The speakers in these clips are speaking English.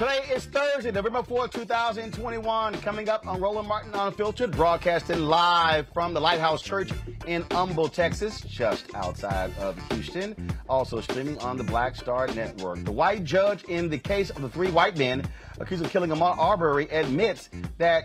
Today is Thursday, November 4th, 2021. Coming up on Roland Martin Unfiltered, broadcasting live from the Lighthouse Church in Humble, Texas, just outside of Houston. Also streaming on the Black Star Network. The white judge in the case of the three white men accused of killing Ahmaud Arbery admits that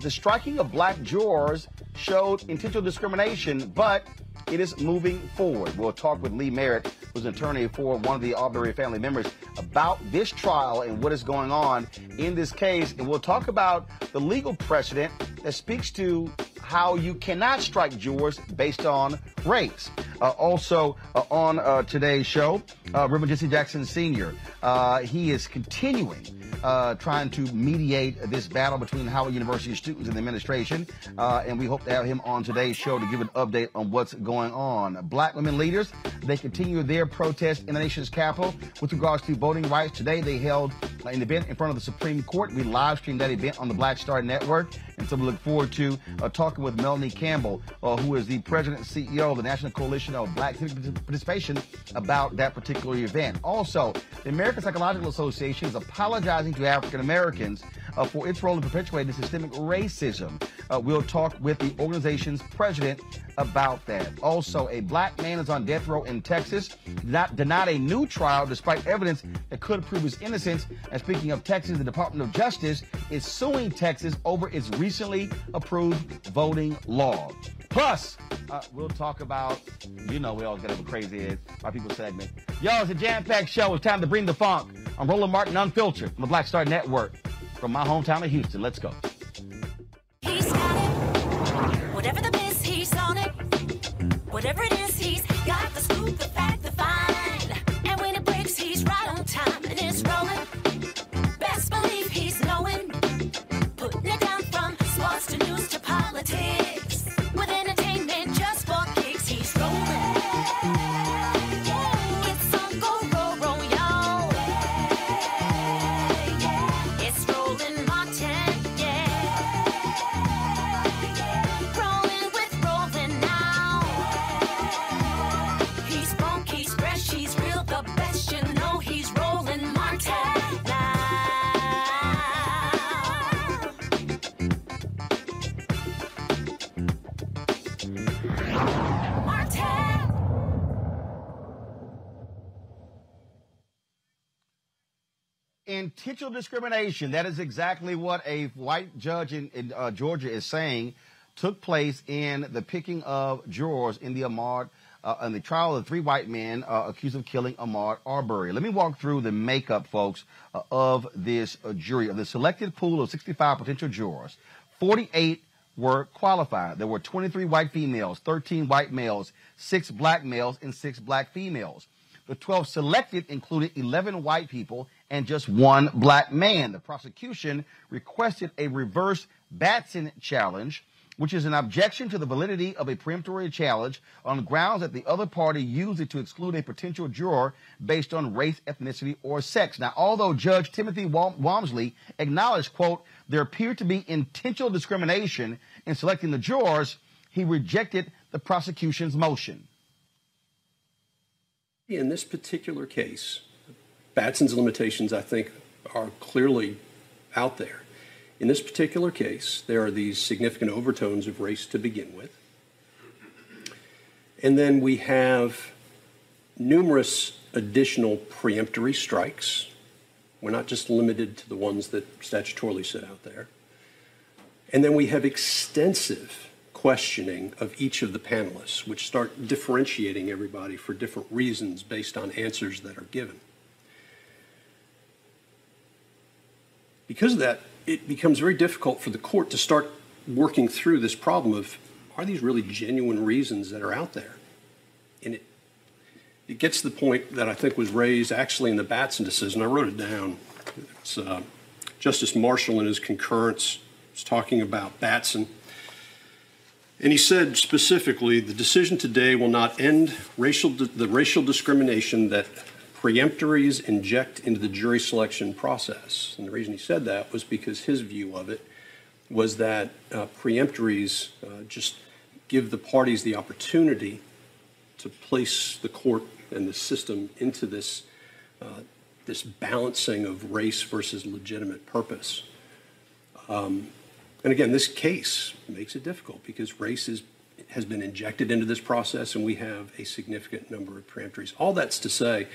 the striking of black jurors showed intentional discrimination, but it is moving forward. We'll talk with Lee Merritt, who's an attorney for one of the Arbery family members, about this trial and what is going on in this case. And we'll talk about the legal precedent that speaks to how you cannot strike jurors based on race. Uh, also uh, on uh, today's show, uh, Reverend Jesse Jackson Sr. Uh, he is continuing uh, trying to mediate this battle between Howard University students and the administration. Uh, and we hope to have him on today's show to give an update on what's going on. Black women leaders, they continue their protest in the nation's capital with regards to voting rights. Today they held an event in front of the Supreme Court. We live streamed that event on the Black Star Network. And so we look forward to uh, talking with Melanie Campbell, uh, who is the president and CEO of the National Coalition of Black Civic Participation, about that particular event. Also, the American Psychological Association is apologizing to African Americans uh, for its role in perpetuating systemic racism. Uh, we'll talk with the organization's president about that. Also, a black man is on death row in Texas, not denied a new trial despite evidence that could prove his innocence. And speaking of Texas, the Department of Justice is suing Texas over its recently approved voting law. Plus, uh, we'll talk about, you know, we always to have a crazy head, our people segment. Yo, it's a jam-packed show. It's time to bring the funk. I'm Roland Martin Unfiltered from the Black Star Network from my hometown of Houston. Let's go. Whatever it is, he's got the scoop, the fact, the find. And when it breaks, he's right on time and it's rolling. Best believe he's knowing. Putting it down from sports to news to politics. Intentional discrimination. That is exactly what a white judge in, in uh, Georgia is saying took place in the picking of jurors in the Ahmaud, uh, in the trial of three white men uh, accused of killing Ahmaud Arbery. Let me walk through the makeup, folks, uh, of this uh, jury, of the selected pool of 65 potential jurors. 48 were qualified. There were 23 white females, 13 white males, six black males, and six black females. The 12 selected included 11 white people and just one black man. The prosecution requested a reverse Batson challenge, which is an objection to the validity of a peremptory challenge on grounds that the other party used it to exclude a potential juror based on race, ethnicity, or sex. Now, although Judge Timothy Walmsley acknowledged, quote, there appeared to be intentional discrimination in selecting the jurors, he rejected the prosecution's motion. In this particular case, Batson's limitations, I think, are clearly out there. In this particular case, there are these significant overtones of race to begin with. And then we have numerous additional preemptory strikes. We're not just limited to the ones that statutorily sit out there. And then we have extensive questioning of each of the panelists, which start differentiating everybody for different reasons based on answers that are given. Because of that, it becomes very difficult for the court to start working through this problem of are these really genuine reasons that are out there? And it, it gets to the point that I think was raised actually in the Batson decision. I wrote it down. It's uh, Justice Marshall in his concurrence was talking about Batson. And he said specifically, the decision today will not end racial the racial discrimination that preemptories inject into the jury selection process. And the reason he said that was because his view of it was that uh, preemptories uh, just give the parties the opportunity to place the court and the system into this, uh, this balancing of race versus legitimate purpose. Um, and again, this case makes it difficult because race is, has been injected into this process and we have a significant number of preemptories. All that's to say,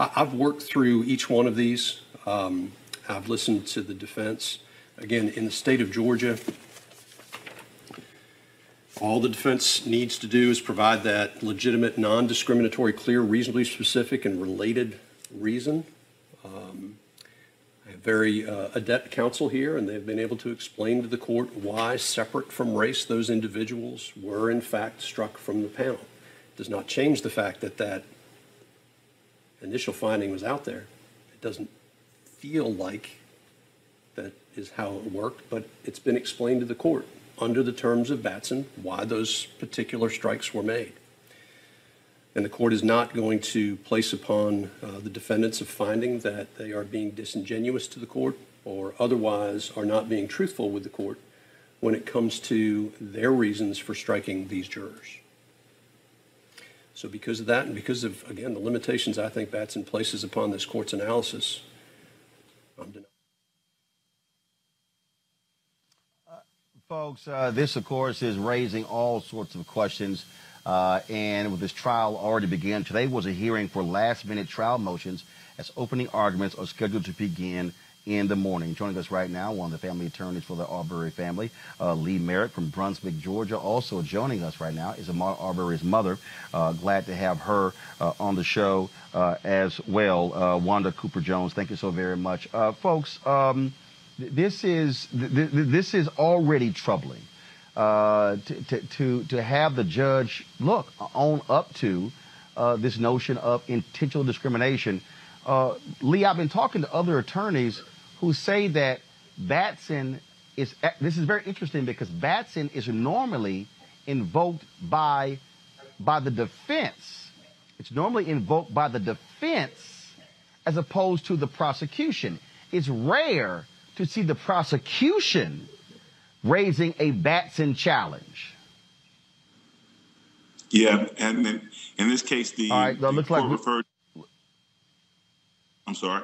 I've worked through each one of these. Um, I've listened to the defense. Again, in the state of Georgia, all the defense needs to do is provide that legitimate, non discriminatory, clear, reasonably specific, and related reason. Um, I have very uh, adept counsel here, and they've been able to explain to the court why, separate from race, those individuals were in fact struck from the panel. It does not change the fact that that initial finding was out there. It doesn't feel like that is how it worked, but it's been explained to the court under the terms of Batson why those particular strikes were made. And the court is not going to place upon uh, the defendants a finding that they are being disingenuous to the court or otherwise are not being truthful with the court when it comes to their reasons for striking these jurors. So because of that and because of, again, the limitations I think Batson places upon this court's analysis, I'm denying. Uh, folks, uh, this, of course, is raising all sorts of questions. Uh, and with this trial already began, today was a hearing for last minute trial motions as opening arguments are scheduled to begin in the morning. Joining us right now, one of the family attorneys for the Arbery family, uh, Lee Merritt from Brunswick, Georgia. Also joining us right now is Ahmaud Arbery's mother. Uh, glad to have her uh, on the show uh, as well, uh, Wanda Cooper Jones. Thank you so very much, uh, folks. Um, this is th- th- this is already troubling. To, to, to, have the judge look own up to this notion of intentional discrimination. Lee, I've been talking to other attorneys who say that Batson is, this is very interesting because Batson is normally invoked by, by the defense. It's normally invoked by the defense as opposed to the prosecution. It's rare to see the prosecution raising a Batson challenge. Yeah, and in, in this case, the, All right, the looks court like referred. I'm sorry.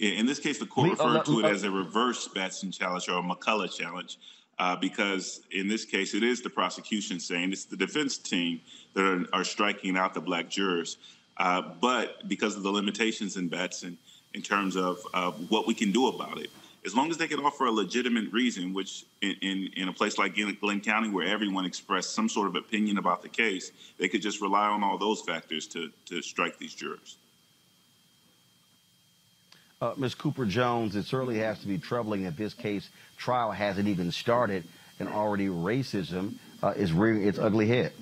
In this case, the court We- uh, referred to it uh, as a reverse Batson challenge or a McCollum challenge, uh, because in this case, it is the prosecution saying it's the defense team that are, are striking out the black jurors. Uh, but because of the limitations in Batson, in terms of, of what we can do about it. As long as they can offer a legitimate reason, which in, in, in a place like Glynn County, where everyone expressed some sort of opinion about the case, they could just rely on all those factors to, to strike these jurors. Uh, Ms. Cooper Jones, it certainly has to be troubling that this case trial hasn't even started and already racism uh, is rearing its ugly head.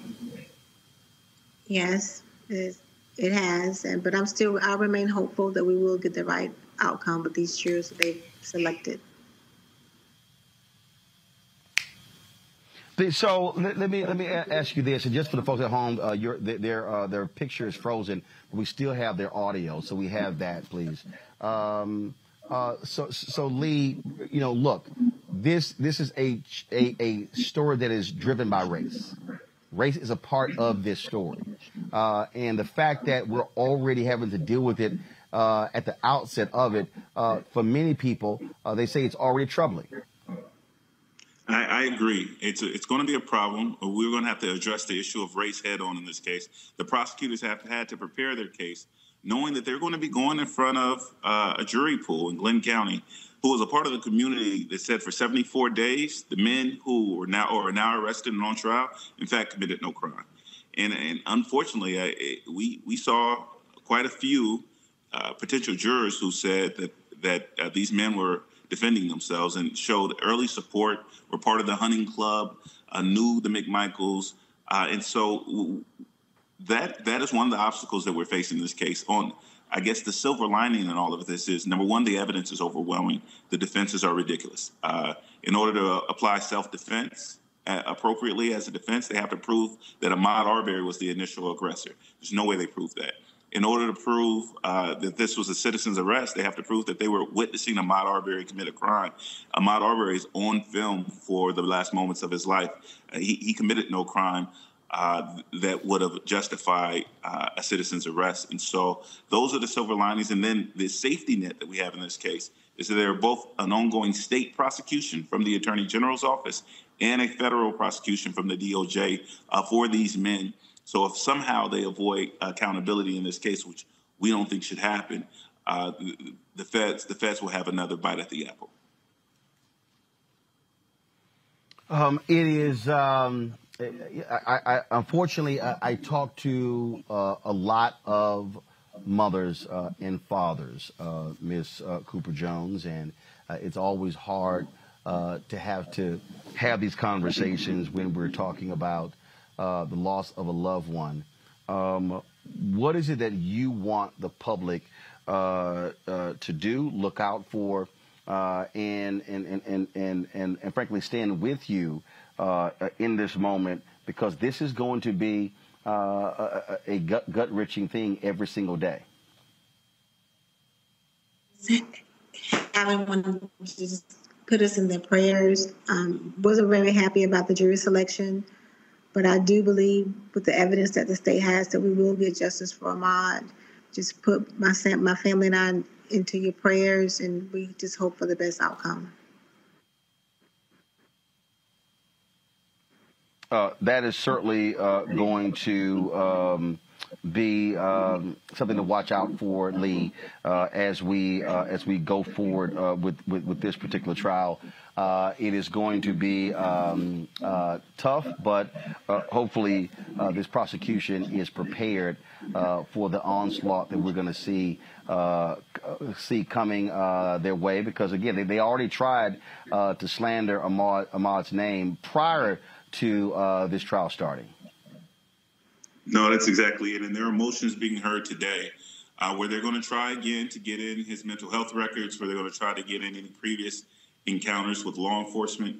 Yes, it, it has, and but I'm still I remain hopeful that we will get the right outcome with these jurors that they've selected. So let, let, me let me ask you this, and just for the folks at home, uh, your their uh, their picture is frozen. But we still have their audio, so we have that, please. Um, uh, so so Lee, you know, look, this this is a, a a story that is driven by race. Race is a part of this story, uh, and the fact that we're already having to deal with it uh, at the outset of it, uh, for many people, they say it's already troubling. I, I agree. It's a, it's going to be a problem. We're going to have to address the issue of race head on in this case. The prosecutors have had to prepare their case, knowing that they're going to be going in front of uh, a jury pool in Glynn County, who was a part of the community that said for 74 days the men who were now or are now arrested and on trial, in fact, committed no crime. And, and unfortunately, I, we we saw quite a few uh, potential jurors who said that that uh, these men were defending themselves and showed early support. Were part of the hunting club, uh, knew the McMichaels, uh, and so that that is one of the obstacles that we're facing in this case. On, I guess the silver lining in all of this is number one, the evidence is overwhelming. The defenses are ridiculous. Uh, in order to apply self-defense uh, appropriately as a defense, they have to prove that Ahmaud Arbery was the initial aggressor. There's no way they prove that in order to prove uh, that this was a citizen's arrest, they have to prove that they were witnessing Ahmaud Arbery commit a crime. Ahmaud Arbery is on film for the last moments of his life. Uh, he, he, committed no crime uh, that would have justified uh, a citizen's arrest. And so those are the silver linings. And then the safety net that we have in this case is that there are both an ongoing state prosecution from the Attorney General's office and a federal prosecution from the DOJ uh, for these men so if somehow they avoid accountability in this case, which we don't think should happen, uh, the feds the feds will have another bite at the apple. Um, it is. Um, I, I, unfortunately, I, I talk to uh, a lot of mothers uh, and fathers, uh, Miss uh, Cooper Jones, and uh, it's always hard to have to have these conversations when we're talking about uh, the loss of a loved one. Um, what is it that you want the public uh, uh, to do, look out for, uh, and, and, and, and, and, and, frankly stand with you uh, in this moment? Because this is going to be uh, a, a gut, gut wrenching thing every single day. Everyone just put us in their prayers. Um, wasn't very happy about the jury selection. But I do believe, with the evidence that the state has, that we will get justice for Ahmaud. Just put my my family and I into your prayers, and we just hope for the best outcome. Uh, that is certainly uh, going to um, be um, something to watch out for, Lee, uh, as we uh, as we go forward uh, with, with, with this particular trial. It is going to be um, tough, but hopefully this prosecution is prepared for the onslaught that we're going to see see coming their way. Because again, they, they already tried to slander Ahmaud, Ahmaud's name prior to this trial starting. No, that's exactly it. And there are motions being heard today. where they're going to try again to get in his mental health records, where they're going to try to get in any previous encounters with law enforcement.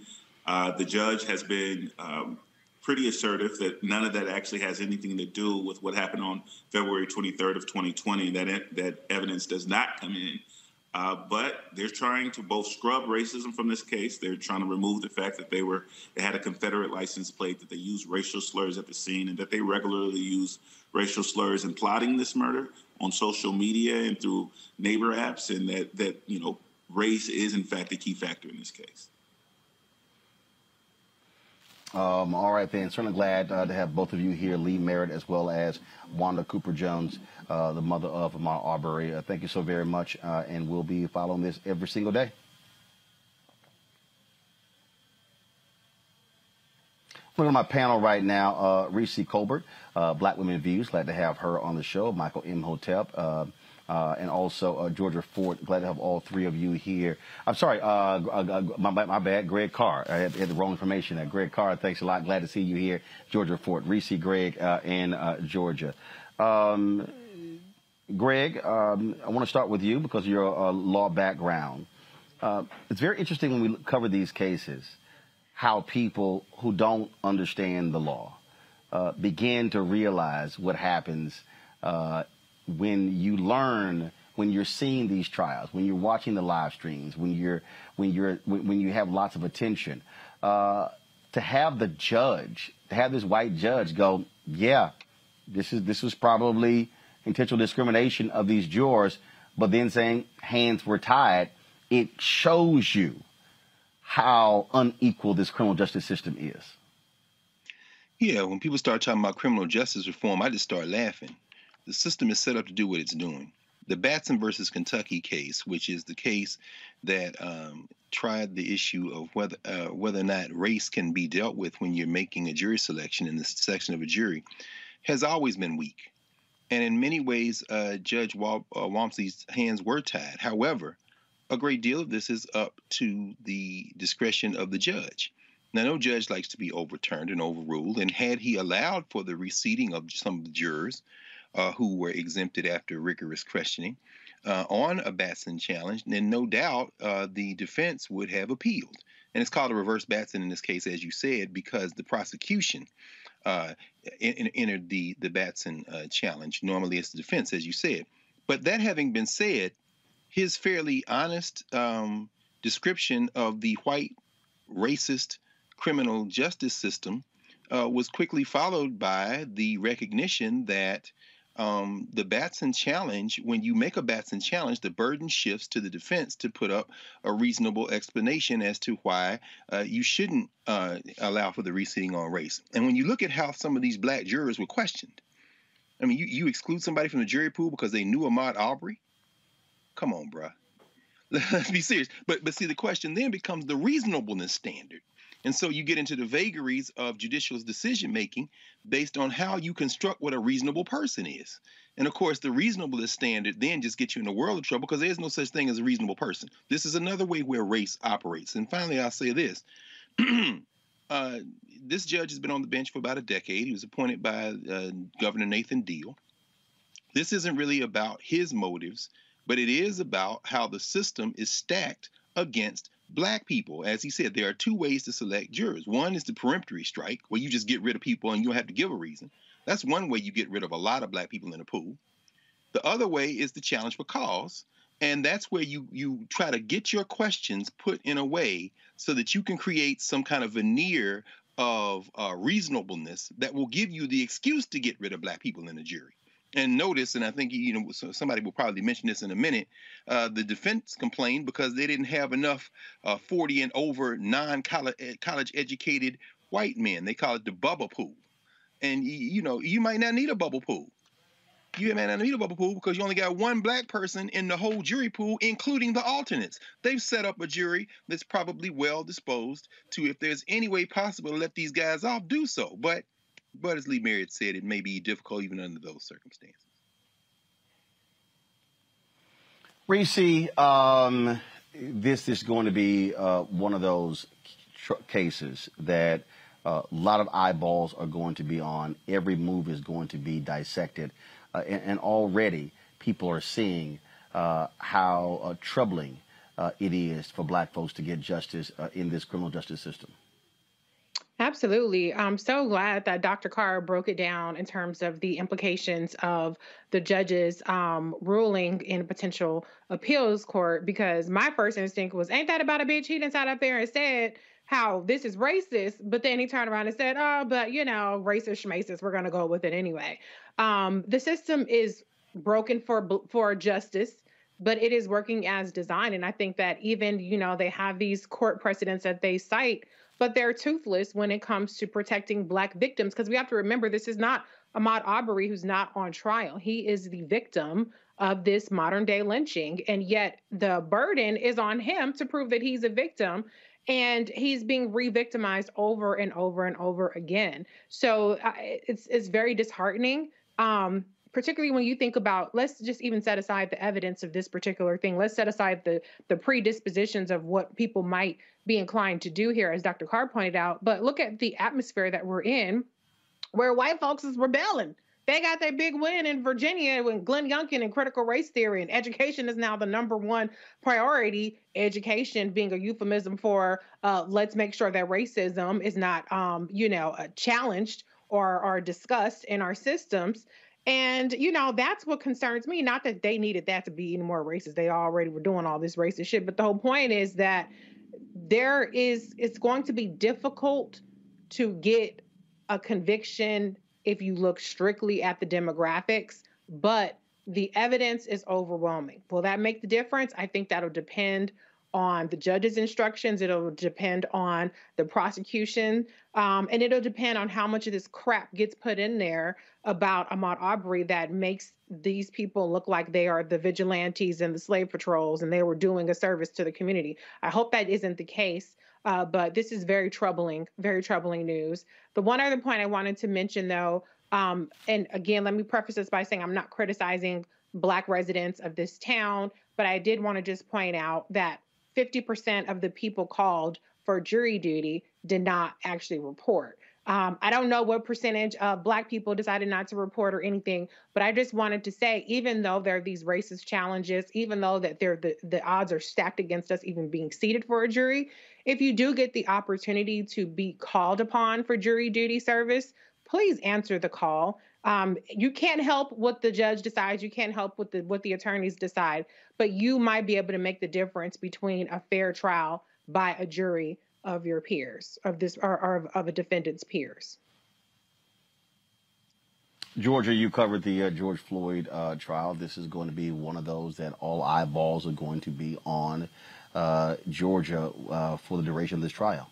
Uh, the judge has been um, pretty assertive that none of that actually has anything to do with what happened on February 23rd of 2020. That that evidence does not come in. Uh, but they're trying to both scrub racism from this case. They're trying to remove the fact that they were they had a Confederate license plate, that they used racial slurs at the scene, and that they regularly use racial slurs in plotting this murder on social media and through neighbor apps, and that that you know race is in fact a key factor in this case. Um, all right, then. Certainly glad uh, to have both of you here, Lee Merritt as well as Wanda Cooper Jones, uh, the mother of Ahmaud Arbery. Uh, thank you so very much, uh, and we'll be following this every single day. Look at my panel right now, uh, Reecie Colbert, uh, Black Women Views. Glad to have her on the show. Michael Imhotep. Uh, uh, and also uh, Georgia Fort. Glad to have all three of you here. I'm sorry, uh, uh my, my, bad, Greg Carr. I had, had, the wrong information. Greg Carr, thanks a lot. Glad to see you here. Georgia Fort, Reecie, Greg, uh, and uh, Georgia. Um, Greg, um, I want to start with you because of your law background. it's very interesting when we cover these cases how people who don't understand the law begin to realize what happens when you learn when you're seeing these trials, when you're watching the live streams, when you're when you're when you have lots of attention, uh, to have the judge, to have this white judge go, yeah, this is this was probably intentional discrimination of these jurors, but then saying hands were tied, it shows you how unequal this criminal justice system is. Yeah, when people start talking about criminal justice reform, I just start laughing the system is set up to do what it's doing. The Batson versus Kentucky case, which is the case that um, tried the issue of whether uh, whether or not race can be dealt with when you're making a jury selection in the section of a jury, has always been weak. And in many ways, uh, Judge Wal- uh, Walmsley's hands were tied. However, a great deal of this is up to the discretion of the judge. Now, no judge likes to be overturned and overruled, and had he allowed for the reseating of some of the jurors, uh, who were exempted after rigorous questioning uh, on a Batson challenge, then no doubt uh, the defense would have appealed. And it's called a reverse Batson in this case, as you said, because the prosecution uh, entered the the Batson uh, challenge. Normally, it's the defense, as you said. But that having been said, his fairly honest um, description of the white racist criminal justice system uh, was quickly followed by the recognition that um, the Batson challenge, when you make a Batson challenge, the burden shifts to the defense to put up a reasonable explanation as to why uh, you shouldn't uh, allow for the reseating on race. And when you look at how some of these black jurors were questioned, I mean, you, you exclude somebody from the jury pool because they knew Ahmaud Aubrey? Come on, bruh. Let's be serious. But but see, the question then becomes the reasonableness standard. And so you get into the vagaries of judicial decision making based on how you construct what a reasonable person is. And of course, the reasonableness standard then just gets you in a world of trouble because there's no such thing as a reasonable person. This is another way where race operates. And finally, I'll say this. uh, this judge has been on the bench for about a decade. He was appointed by uh, Governor Nathan Deal. This isn't really about his motives, but it is about how the system is stacked against black people, as he said, there are two ways to select jurors. One is the peremptory strike, where you just get rid of people and you don't have to give a reason. That's one way you get rid of a lot of black people in a pool. The other way is the challenge for cause, and that's where you you try to get your questions put in a way so that you can create some kind of veneer of uh, reasonableness that will give you the excuse to get rid of black people in a jury. And notice, and I think you know somebody will probably mention this in a minute. Uh, the defense complained because they didn't have enough uh, 40 and over non-college eh, college educated white men. They call it the bubble pool. And you know you might not need a bubble pool. You might not need a bubble pool because you only got one black person in the whole jury pool, including the alternates. They've set up a jury that's probably well disposed to, if there's any way possible to let these guys off, do so. But but as Lee Merritt said, it may be difficult even under those circumstances. Reecie, um, this is going to be uh, one of those tr- cases that uh, a lot of eyeballs are going to be on. Every move is going to be dissected. Uh, and, and, already people are seeing uh, how uh, troubling uh, it is for black folks to get justice in this criminal justice system. Absolutely. I'm so glad that Dr. Carr broke it down in terms of the implications of the judge's um, ruling in potential appeals court because my first instinct was, ain't that about a bitch? He didn't sat up there and said how this is racist, but then he turned around and said, oh, but you know, racist schmacist, we're going to go with it anyway. Um, the system is broken for for justice but it is working as designed and i think that even you know they have these court precedents that they cite but they're toothless when it comes to protecting Black victims. Because we have to remember this is not Ahmaud Arbery who's not on trial. He is the victim of this modern day lynching. And yet the burden is on him to prove that he's a victim. And he's being re victimized over and over and over again. So uh, it's, it's very disheartening. Um, particularly when you think about let's just even set aside the evidence of this particular thing let's set aside the the predispositions of what people might be inclined to do here as dr carr pointed out but look at the atmosphere that we're in where white folks is rebelling they got their big win in Virginia when Glenn Youngkin and critical race theory and education is now the number one priority. Education being a euphemism for uh, let's make sure that racism is not, um, you know, uh, challenged or, or discussed in our systems. And, you know, that's what concerns me. Not that they needed that to be any more racist. They already were doing all this racist shit. But the whole point is that there is, it's going to be difficult to get a conviction if you look strictly at the demographics, but the evidence is overwhelming. Will that make the difference? I think that'll depend on the judge's instructions. It'll depend on the prosecution. Um, and it'll depend on how much of this crap gets put in there about Ahmaud Aubrey that makes these people look like they are the vigilantes and the slave patrols and they were doing a service to the community. I hope that isn't the case. Uh, but this is very troubling, very troubling news. The one other point I wanted to mention, though, um, and again, let me preface this by saying I'm not criticizing Black residents of this town, but I did want to just point out that 50% of the people called for jury duty did not actually report. Um, I don't know what percentage of Black people decided not to report or anything, but I just wanted to say, even though there are these racist challenges, even though that the, the odds are stacked against us even being seated for a jury, if you do get the opportunity to be called upon for jury duty service, please answer the call. Um, you can't help what the judge decides. You can't help what the what the attorneys decide, but you might be able to make the difference between a fair trial by a jury of your peers, of this or, or of, of a defendant's peers. Georgia, you covered the uh, George Floyd uh, trial. This is going to be one of those that all eyeballs are going to be on uh, Georgia uh, for the duration of this trial.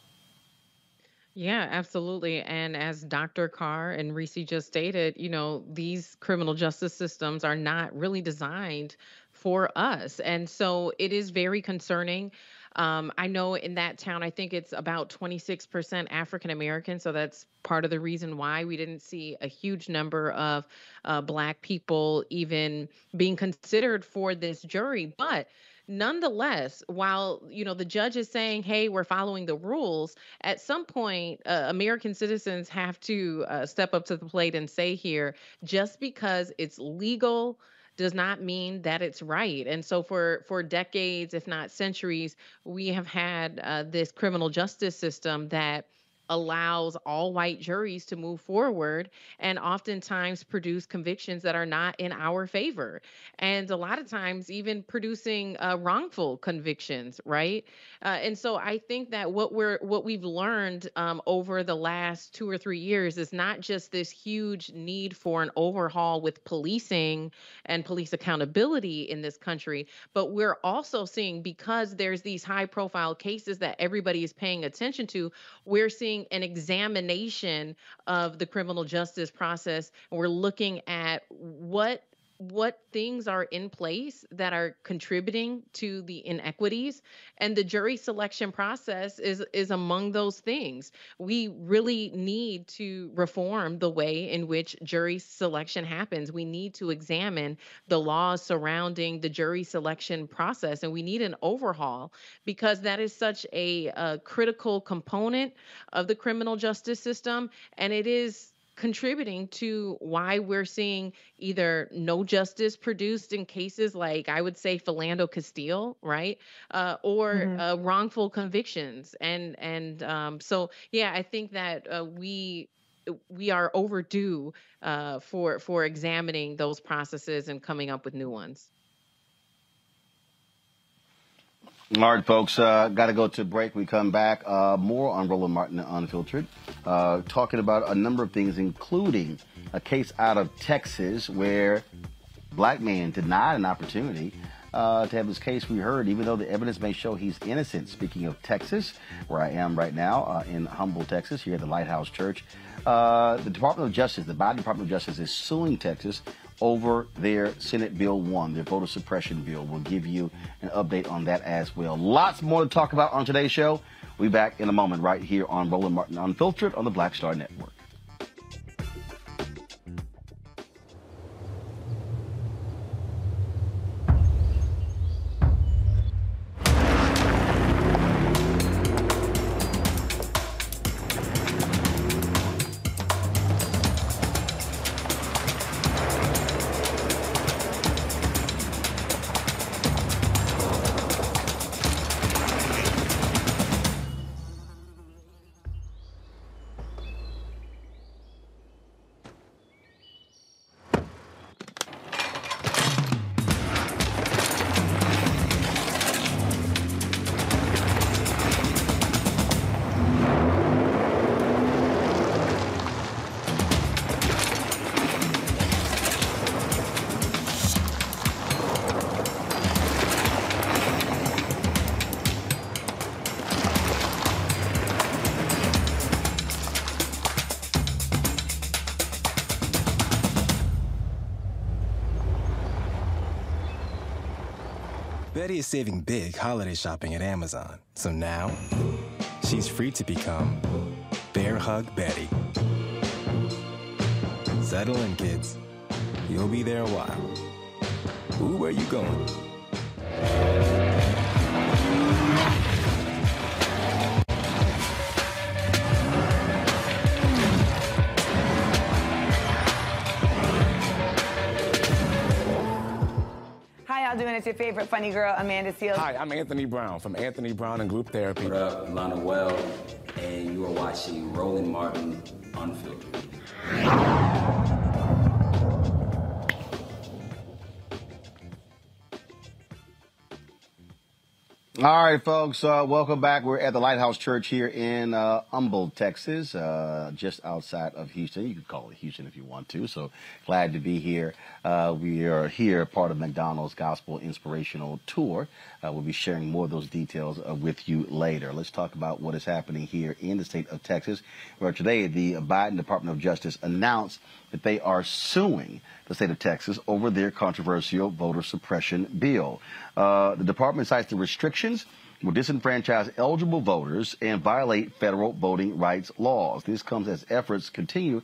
Yeah, absolutely. And as Dr. Carr and Reese just stated, you know, these criminal justice systems are not really designed for us. And so it is very concerning. Um, I know in that town, I think it's about 26% African American. So that's part of the reason why we didn't see a huge number of uh, Black people even being considered for this jury. But nonetheless while you know the judge is saying hey we're following the rules at some point uh, american citizens have to uh, step up to the plate and say here just because it's legal does not mean that it's right. And so for for decades if not centuries we have had uh, this criminal justice system that allows all white juries to move forward and oftentimes produce convictions that are not in our favor. And a lot of times even producing uh, wrongful convictions right? Uh, and so i think that what we're what we've learned um, over the last two or three years is not just this huge need for an overhaul with policing and police accountability in this country but we're also seeing because there's these high profile cases that everybody is paying attention to we're seeing doing an examination of the criminal justice process and we're looking at what what things are in place that are contributing to the inequities and the jury selection process is is among those things. We really need to reform the way in which jury selection happens. We need to examine the laws surrounding the jury selection process and we need an overhaul because that is such a, a critical component of the criminal justice system and it is contributing to why we're seeing either no justice produced in cases like I would say Philando Castile, right, uh, or mm-hmm. uh, wrongful convictions, and and um, so yeah, I think that uh, we we are overdue uh, for for examining those processes and coming up with new ones. All right, folks, uh, got to go to break. We come back. Uh, more on Roland Martin Unfiltered, uh, talking about a number of things, including a case out of Texas where black man denied an opportunity uh, to have his case reheard, even though the evidence may show he's innocent. Speaking of Texas, where I am right now uh, in Humble, Texas, here at the Lighthouse Church, uh, the Department of Justice, the Biden Department of Justice, is suing Texas over their Senate Bill 1, their voter suppression bill. We'll give you an update on that as well. Lots more to talk about on today's show. We'll be back in a moment right here on Roland Martin Unfiltered on the Black Star Network. Betty is saving big holiday shopping at Amazon. So now, she's free to become Bear Hug Betty. Settle in, kids. You'll be there a while. Ooh, where you going? Y'all doing? It's your favorite funny girl, Amanda Seales. Hi, I'm Anthony Brown from Anthony Brown and Group Therapy. What up, Lana Well, and you are watching Roland Martin Unfiltered. All right, folks, uh, welcome back. We're at the Lighthouse Church here in uh, Humble, Texas, uh, just outside of Houston. You can call it Houston if you want to. So glad to be here. Uh, we are here, part of McDonald's Gospel Inspirational Tour. Uh, we'll be sharing more of those details uh, with you later. Let's talk about what is happening here in the state of Texas, where today the Biden Department of Justice announced that they are suing the state of Texas over their controversial voter suppression bill. Uh, the department cites the restrictions will disenfranchise eligible voters and violate federal voting rights laws. This comes as efforts continue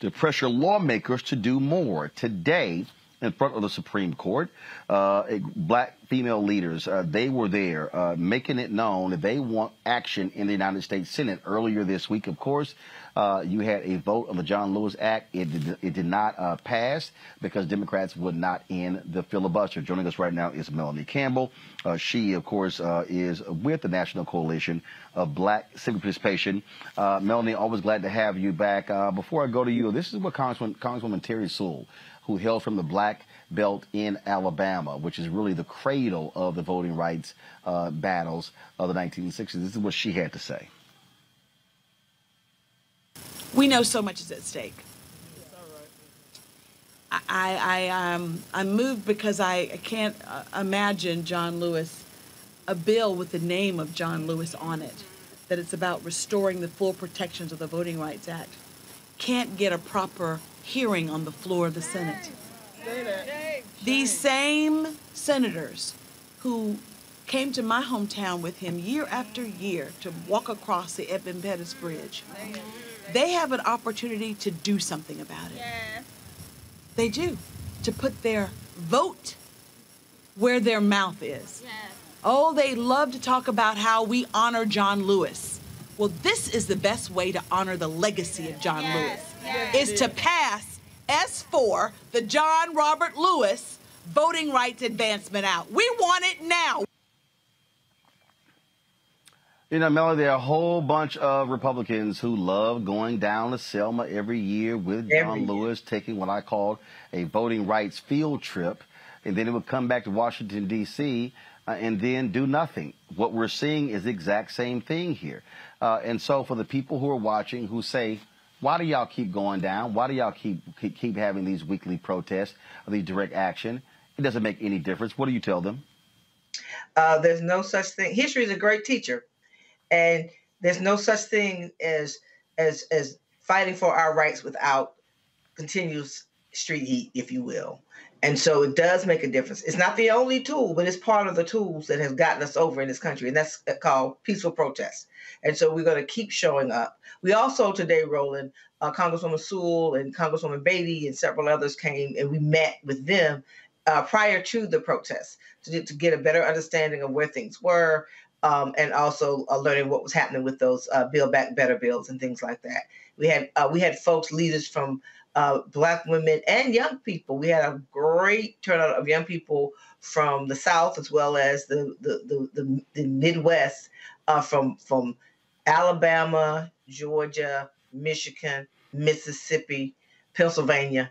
to pressure lawmakers to do more. Today, in front of the Supreme Court, uh, black female leaders, uh, they were there uh, making it known that they want action in the United States Senate. Earlier this week, of course, uh, you had a vote on the John Lewis Act. It did, it did not uh, pass because Democrats would not end the filibuster. Joining us right now is Melanie Campbell. Uh, she, of course, uh, is with the National Coalition of Black Civic Participation. Uh, Melanie, always glad to have you back. Uh, before I go to you, this is what Congresswoman, Congresswoman Terri Sewell, who hails from the Black Belt in Alabama, which is really the cradle of the voting rights battles of the 1960s. This is what she had to say. We know so much is at stake. I, I, um, I'm moved because I, I can't uh, imagine John Lewis, a bill with the name of John Lewis on it, that it's about restoring the full protections of the Voting Rights Act, can't get a proper hearing on the floor of the Senate. These same senators who came to my hometown with him year after year to walk across the Edmund Pettus Bridge they have an opportunity to do something about it. Yeah. They do. To put their vote where their mouth is. Yeah. Oh, they love to talk about how we honor John Lewis. Well, this is the best way to honor the legacy of John yes. Lewis. Yes. Is to pass S4, the John Robert Lewis Voting Rights Advancement Act. We want it now. You know, Melody, there are a whole bunch of Republicans who love going down to Selma every year with John every Lewis, year. taking what I called a voting rights field trip. And then it would come back to Washington, D.C., uh, and then do nothing. What we're seeing is the exact same thing here. Uh, and so for the people who are watching who say, why do y'all keep going down? Why do y'all keep, keep, keep having these weekly protests, these direct action? It doesn't make any difference. What do you tell them? Uh, there's no such thing. History is a great teacher, and there's no such thing as as as fighting for our rights without continuous street heat, if you will. And so it does make a difference. It's not the only tool, but it's part of the tools that has gotten us over in this country, and that's called peaceful protest. And so we're going to keep showing up. We also today, Roland, uh, Congresswoman Sewell and Congresswoman Beatty and several others came, and we met with them uh, prior to the protests to, to get a better understanding of where things were, um, and also uh, learning what was happening with those uh, Build Back Better bills and things like that. We had uh, we had folks, leaders from uh, Black women and young people. We had a great turnout of young people from the South as well as the the the, the, the Midwest, uh, from from Alabama, Georgia, Michigan, Mississippi, Pennsylvania,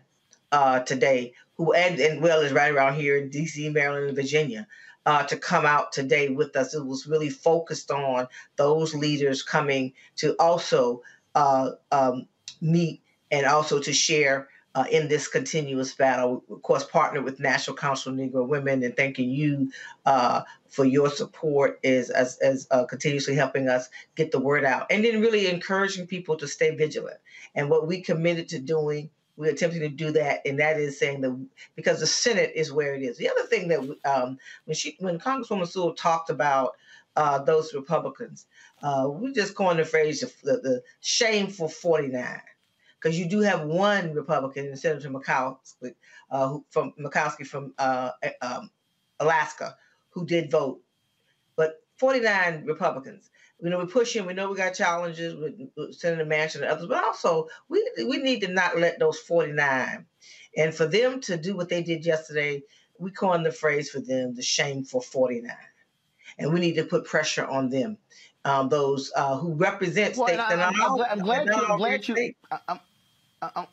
uh, today, who and, and well is right around here in D.C., Maryland, and Virginia. Uh, to come out today with us. It was really focused on those leaders coming to also uh, um, meet and also to share uh, in this continuous battle. Of course, partner with National Council of Negro Women and thanking you uh, for your support is as, as uh, continuously helping us get the word out and then really encouraging people to stay vigilant. And what we committed to doing, we're attempting to do that, and that is saying that because the Senate is where it is. The other thing that um, when she when Congresswoman Sewell talked about uh, those Republicans, uh, we just coined the phrase the, the shameful 49 because you do have one Republican, Senator Murkowski, uh, who, from Murkowski from uh, um, Alaska, who did vote, but 49 Republicans. You know, we're pushing. We know we got challenges with, Senator Manchin and others, but also we we need to not let those 49, and for them to do what they did yesterday, we coined the phrase for them, the shameful 49, and we need to put pressure on them. Um, those uh, who represent Well, states and I, that I'm, are I'm glad, I'm glad that you. I'm glad you. states. I'm, I'm,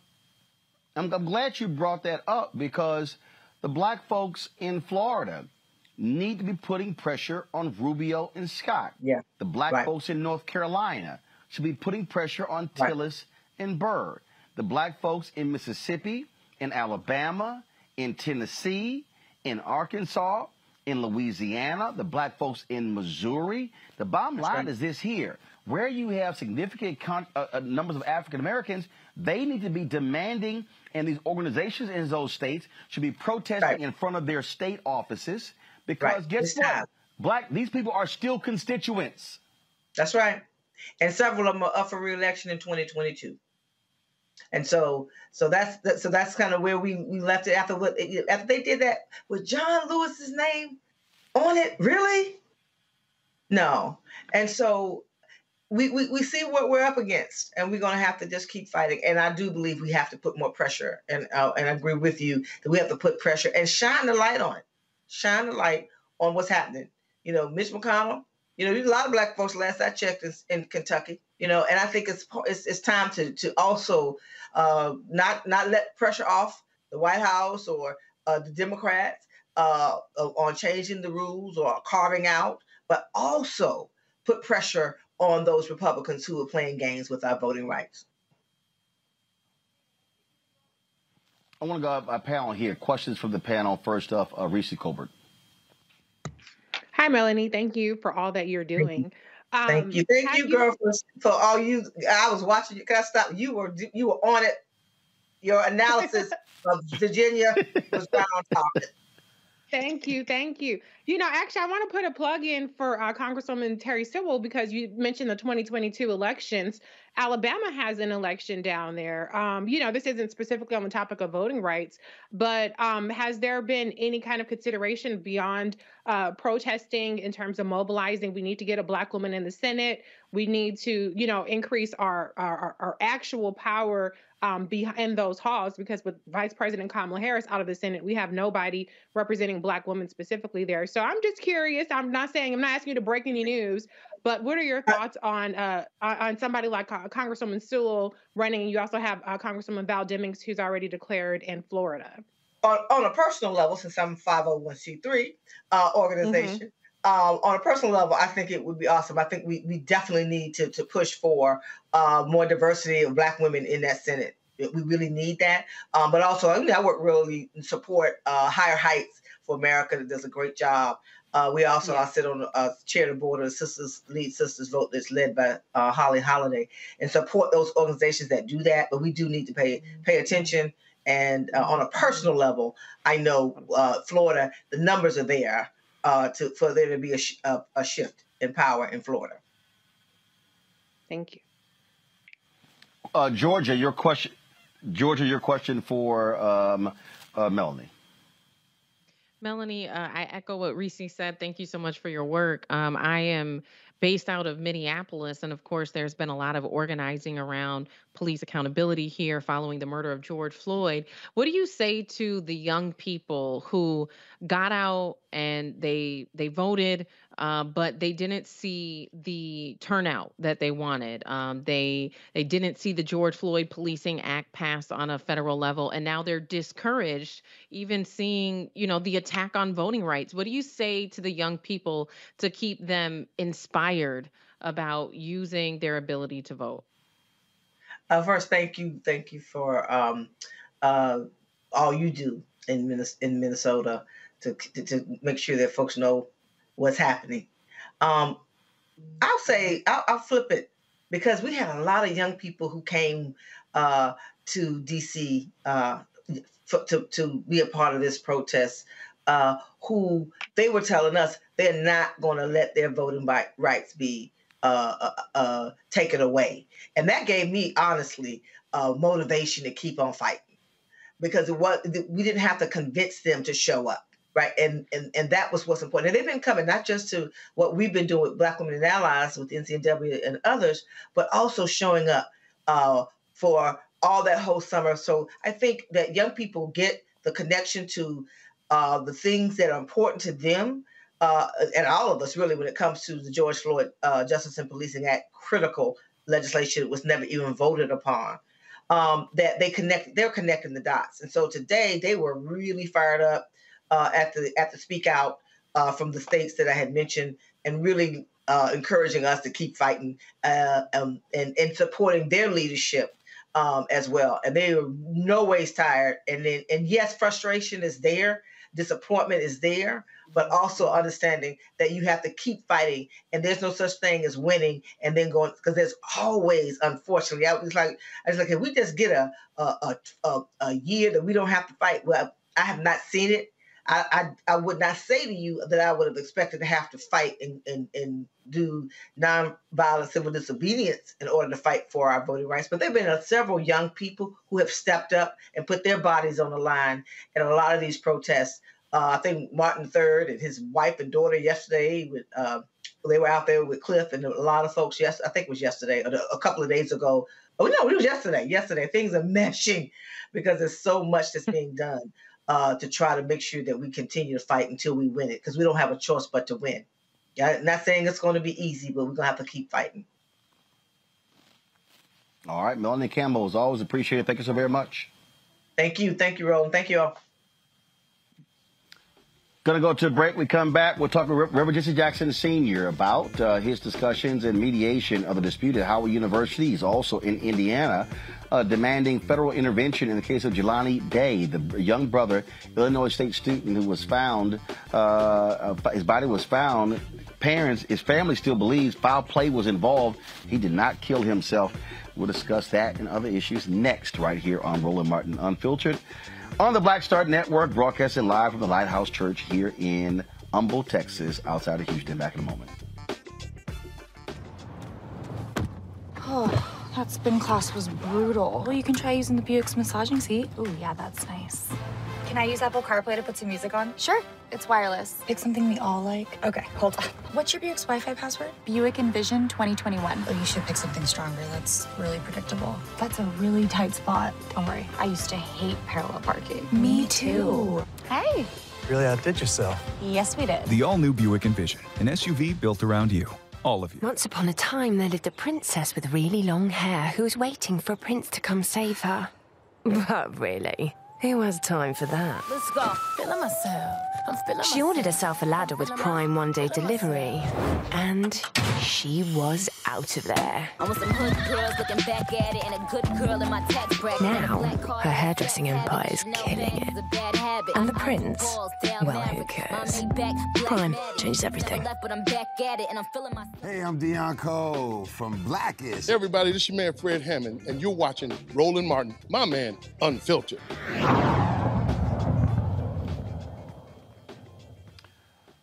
I'm, I'm glad you brought that up because the black folks in Florida need to be putting pressure on Rubio and Scott. Yeah. The black Right. folks in North Carolina should be putting pressure on Tillis and Burr. The black folks in Mississippi, in Alabama, in Tennessee, in Arkansas, in Louisiana, the black folks in Missouri. The bottom That's line right. is this here. Where you have significant con- uh, uh, numbers of African Americans, they need to be demanding, and these organizations in those states should be protesting in front of their state offices because Right. guess what? Black, these people are still constituents. That's right. And several of them are up for reelection in 2022. And so, so that's that, so that's kind of where we, we left it after what after they did that with John Lewis's name on it. Really? No. And so we, we, we see what we're up against, and we're going to have to just keep fighting. And I do believe we have to put more pressure, and uh, and I agree with you that we have to put pressure and shine the light on it, shine the light on what's happening. You know, Mitch McConnell. You know, there's a lot of black folks. Last I checked, is in Kentucky. You know, and I think it's it's, it's time to to also uh, not not let pressure off the White House or uh, the Democrats uh, on changing the rules or carving out, but also put pressure on those Republicans who are playing games with our voting rights. I want to go up a panel here. Questions from the panel. First off, uh, Reese Colbert. Hi, Melanie. Thank you for all that you're doing. Thank Um, you, thank you, girl, for, for all you. I was watching you. Can I stop? You were you were on it. Your analysis of Virginia was right on topic. Thank you, thank you. You know, actually, I want to put a plug in for uh, Congresswoman Terri Sewell because you mentioned the 2022 elections. Alabama has an election down there. Um, you know, this isn't specifically on the topic of voting rights, but um, has there been any kind of consideration beyond uh, protesting in terms of mobilizing? We need to get a black woman in the Senate. We need to, you know, increase our our, our- actual power um, behind those halls because with Vice President Kamala Harris out of the Senate, we have nobody representing Black women specifically there. So I'm just curious. I'm not saying I'm not asking you to break any news, but what are your thoughts on uh, on somebody like uh, Congresswoman Sewell running? You also have uh, Congresswoman Val Demings, who's already declared in Florida. on, on a personal level, since I'm a 501c3 uh, organization, um, on a personal level, I think it would be awesome. I think we, we definitely need to, to push for uh, more diversity of Black women in that Senate We really need that. Um, but also, I, mean, I work really in support uh, Higher Heights for America that does a great job. Uh, we also I sit on the uh, chair of the board of the Sisters Lead Sisters Vote that's led by uh, Holly Holiday and support those organizations that do that. But we do need to pay pay attention. And uh, on a personal level, I know uh, Florida, the numbers are there uh, to for there to be a, sh- a, a shift in power in Florida. Thank you. Uh, Georgia, your question. Georgia, your question for um, uh, Melanie. Melanie, uh, I echo what Reese said. Thank you so much for your work. Um, I am based out of Minneapolis, and of course, there's been a lot of organizing around police accountability here following the murder of George Floyd. What do you say to the young people who got out and they they voted, uh, but they didn't see the turnout that they wanted? Um, they they didn't see the George Floyd Policing Act passed on a federal level, and now they're discouraged even seeing you know the attack on voting rights. What do you say to the young people to keep them inspired about using their ability to vote? Uh, first, thank you, thank you for um, uh, all you do in Minnes- in Minnesota to, to to make sure that folks know what's happening. Um, I'll say I'll, I'll flip it because we had a lot of young people who came uh, to DC uh, to to be a part of this protest. Uh, who they were telling us they're not going to let their voting bi- rights be uh, uh, uh, taken away, and that gave me honestly motivation to keep on fighting because was we didn't have to convince them to show up right? And and and that was what's important. And they've been coming not just to what we've been doing with black women and allies with ncnw and others but also showing up uh, for all that whole summer. So i think that young people get the connection to uh, the things that are important to them uh, and all of us really when it comes to the george floyd uh, justice and policing act critical legislation was never even voted upon um, that they connect they're connecting the dots. And so today they were really fired up uh, at the at the speak out uh, from the states that I had mentioned, and really uh, encouraging us to keep fighting uh, um, and and supporting their leadership um, as well. And they are no ways tired. And then and yes, frustration is there, disappointment is there, but also understanding that you have to keep fighting. And there's no such thing as winning and then going because there's always, unfortunately, I was like, I was like, if we just get a, a a a year that we don't have to fight, well, I have not seen it. I, I, I would not say to you that I would have expected to have to fight and, and, and do nonviolent civil disobedience in order to fight for our voting rights. But there have been uh, several young people who have stepped up and put their bodies on the line in a lot of these protests. Uh, I think Martin III and his wife and daughter yesterday, with, uh, they were out there with Cliff and a lot of folks. Yes, I think it was yesterday or a couple of days ago. Oh no, it was yesterday. Yesterday, things are meshing because there's so much that's being done uh, to try to make sure that we continue to fight until we win it because we don't have a choice but to win. Yeah, not saying it's going to be easy, but we're going to have to keep fighting. All right, Melanie Campbell, as always, appreciate it. Thank you so very much. Thank you. Thank you, Roland. Thank you all. Going to go to a break. We come back. We'll talk to Reverend Jesse Jackson Sr. about uh, his discussions and mediation of the dispute at Howard University. He's also in Indiana, uh, demanding federal intervention in the case of Jelani Day, the young brother, Illinois State student who was found, uh, his body was found. Parents, his family still believes foul play was involved. He did not kill himself. We'll discuss that and other issues next, right here on Roland Martin Unfiltered on the Black Star Network, broadcasting live from the Lighthouse Church here in Humble, Texas, outside of Houston. Back in a moment. Oh, that spin class was brutal. Well, you can try using the Buick's massaging seat. Oh, yeah, that's nice. Can I use Apple CarPlay to put some music on? Sure, it's wireless. Pick something we all like. Okay, hold on. What's your Buick's Wi-Fi password? Buick Envision 2021. Oh, you should pick something stronger. That's really predictable. That's a really tight spot. Don't worry, I used to hate parallel parking. Me too. Hey. Really outdid yourself. Yes, we did. The all-new Buick Envision, an SUV built around you. All of you. Once upon a time, there lived a princess with really long hair who was waiting for a prince to come save her. But really, Who has time for that? Let's go. Feeling myself. I'm feeling She ordered herself a ladder with Prime one day delivery, and she was out of there. I want some hood girls looking back at it and a good girl in my tax bracket. Now, her hairdressing empire is killing bangs it. is a bad habit. And the prince, well, who cares? My Maybach, black Prime Matic. changed everything. Left, but I'm back at it and I'm feeling my Hey, I'm Deon Cole from Blackish. Hey everybody, this is your man Fred Hammond, and you're watching Roland Martin, my man, Unfiltered.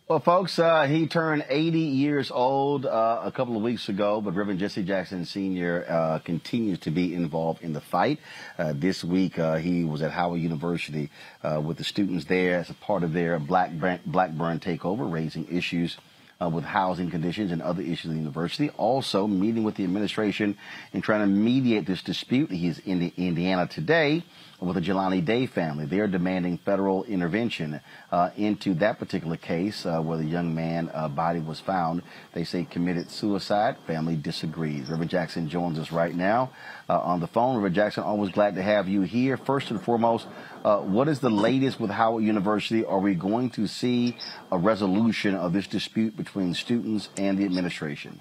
Well, folks, uh, he turned 80 years old uh, a couple of weeks ago, but Reverend Jesse Jackson Sr. Uh, continues to be involved in the fight. Uh, this week, uh, he was at Howard University uh, with the students there as a part of their Black Blackburn takeover, raising issues uh, with housing conditions and other issues at the university. Also, meeting with the administration and trying to mediate this dispute. He's in the Indiana today with the Jelani Day family. They're demanding federal intervention uh, into that particular case uh, where the young man uh, body was found. They say committed suicide. Family disagrees. River Jackson joins us right now uh, on the phone. River Jackson, always glad to have you here. First and foremost, uh, what is the latest with Howard University? Are we going to see a resolution of this dispute between students and the administration?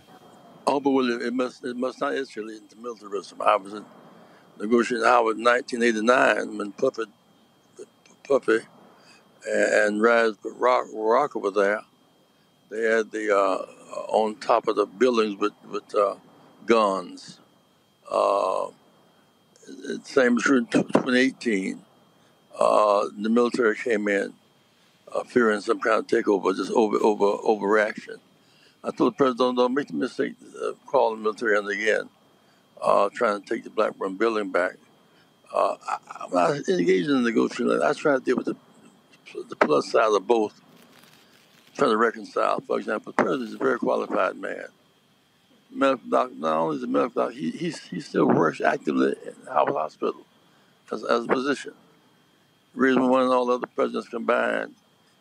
Oh, but well, it must it must not escalate into militarism. I was in negotiating Howard in 1989 when Puffy, Puppy and Raz Rock, Rocker were there. They had the uh, on top of the buildings with with uh, guns. Uh, same true in 2018. Uh, the military came in, uh, fearing some kind of takeover, just over over overreaction. I told the president, don't make the mistake of calling the military in again, uh, trying to take the Blackburn building back. Uh, I, I'm not engaged in the negotiation. I try to deal with the, the plus side of both, trying to reconcile. For example, the president is a very qualified man. Medical doctor, not only is a medical doctor, he, he, he still works actively in Howard Hospital as, as a physician. The reason and all the other presidents combined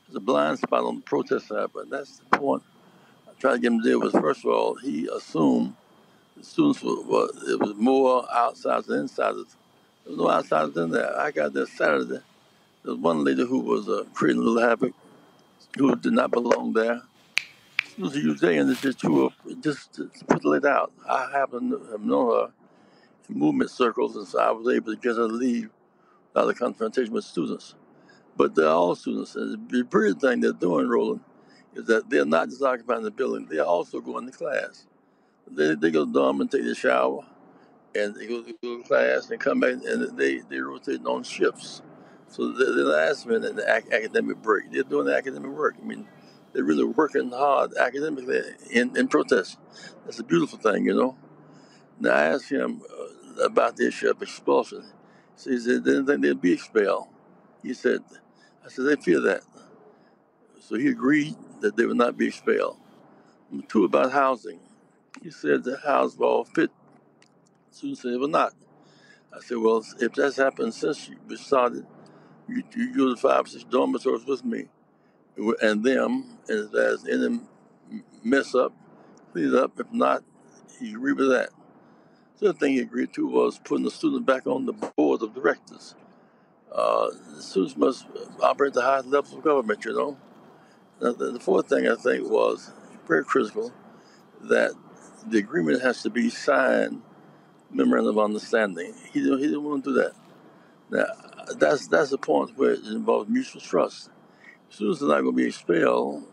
is a blind spot on the protest side, but that's the point I tried to get him to deal with. First of all, he assumed students were, were it was more outsiders than insiders. There was no outsiders in there. I got there Saturday. There was one lady who was uh, creating a little havoc, who did not belong there. Students used there and just to uh, just put it out. I happen to have known her in movement circles, and so I was able to get her to leave without a confrontation with students. But they're all students, and the brilliant thing they're doing, Roland, is that they're not just occupying the building; they're also going to class. They, they go dorm and take a shower, and they go, go to class and come back, and they they rotate on shifts. So they're not asking in the ac- academic break. They're doing the academic work. I mean, they're really working hard academically in, in protest. That's a beautiful thing, you know. Now I asked him uh, about the issue of expulsion. So he said they didn't think they'd be expelled. He said, I said they fear that. So he agreed that they would not be expelled. Number two about housing. He said the house will fit. Students said it will not. I said, well, if that's happened since you started, you, you go to five, six dormitories with me and them, and if there's any mess up, clean it up. If not, you agree with that. The other thing he agreed to was putting the student back on the board of directors. Uh, the students must operate at the highest levels of government, you know. Now, the, the fourth thing I think was very critical that the agreement has to be signed, memorandum of understanding. He didn't, he didn't want to do that. Now, that's that's the point where it involves mutual trust. Students are not going to be expelled,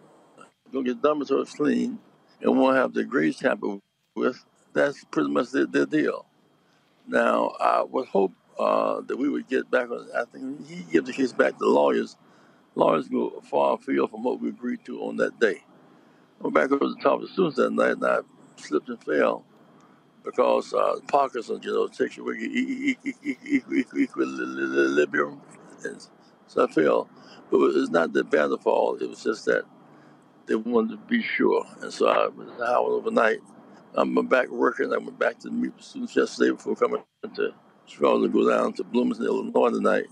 going to get dormitories clean, and won't have the grades tampered with. That's pretty much their, their deal. Now, I would hope uh, that we would get back on. I think he gives the case back to lawyers. Lawyers go far afield from what we agreed to on that day. I went back over to talk to students that night, and I slipped and fell because uh, Parkinson's, you know, takes you e- e- e- e- equilibrium. And so I fell. But it was not that bad of fall. It was just that they wanted to be sure. And so I was Howard overnight. I'm back working. I went back to meet with students yesterday before coming to Chicago to go down to Bloomington, Illinois tonight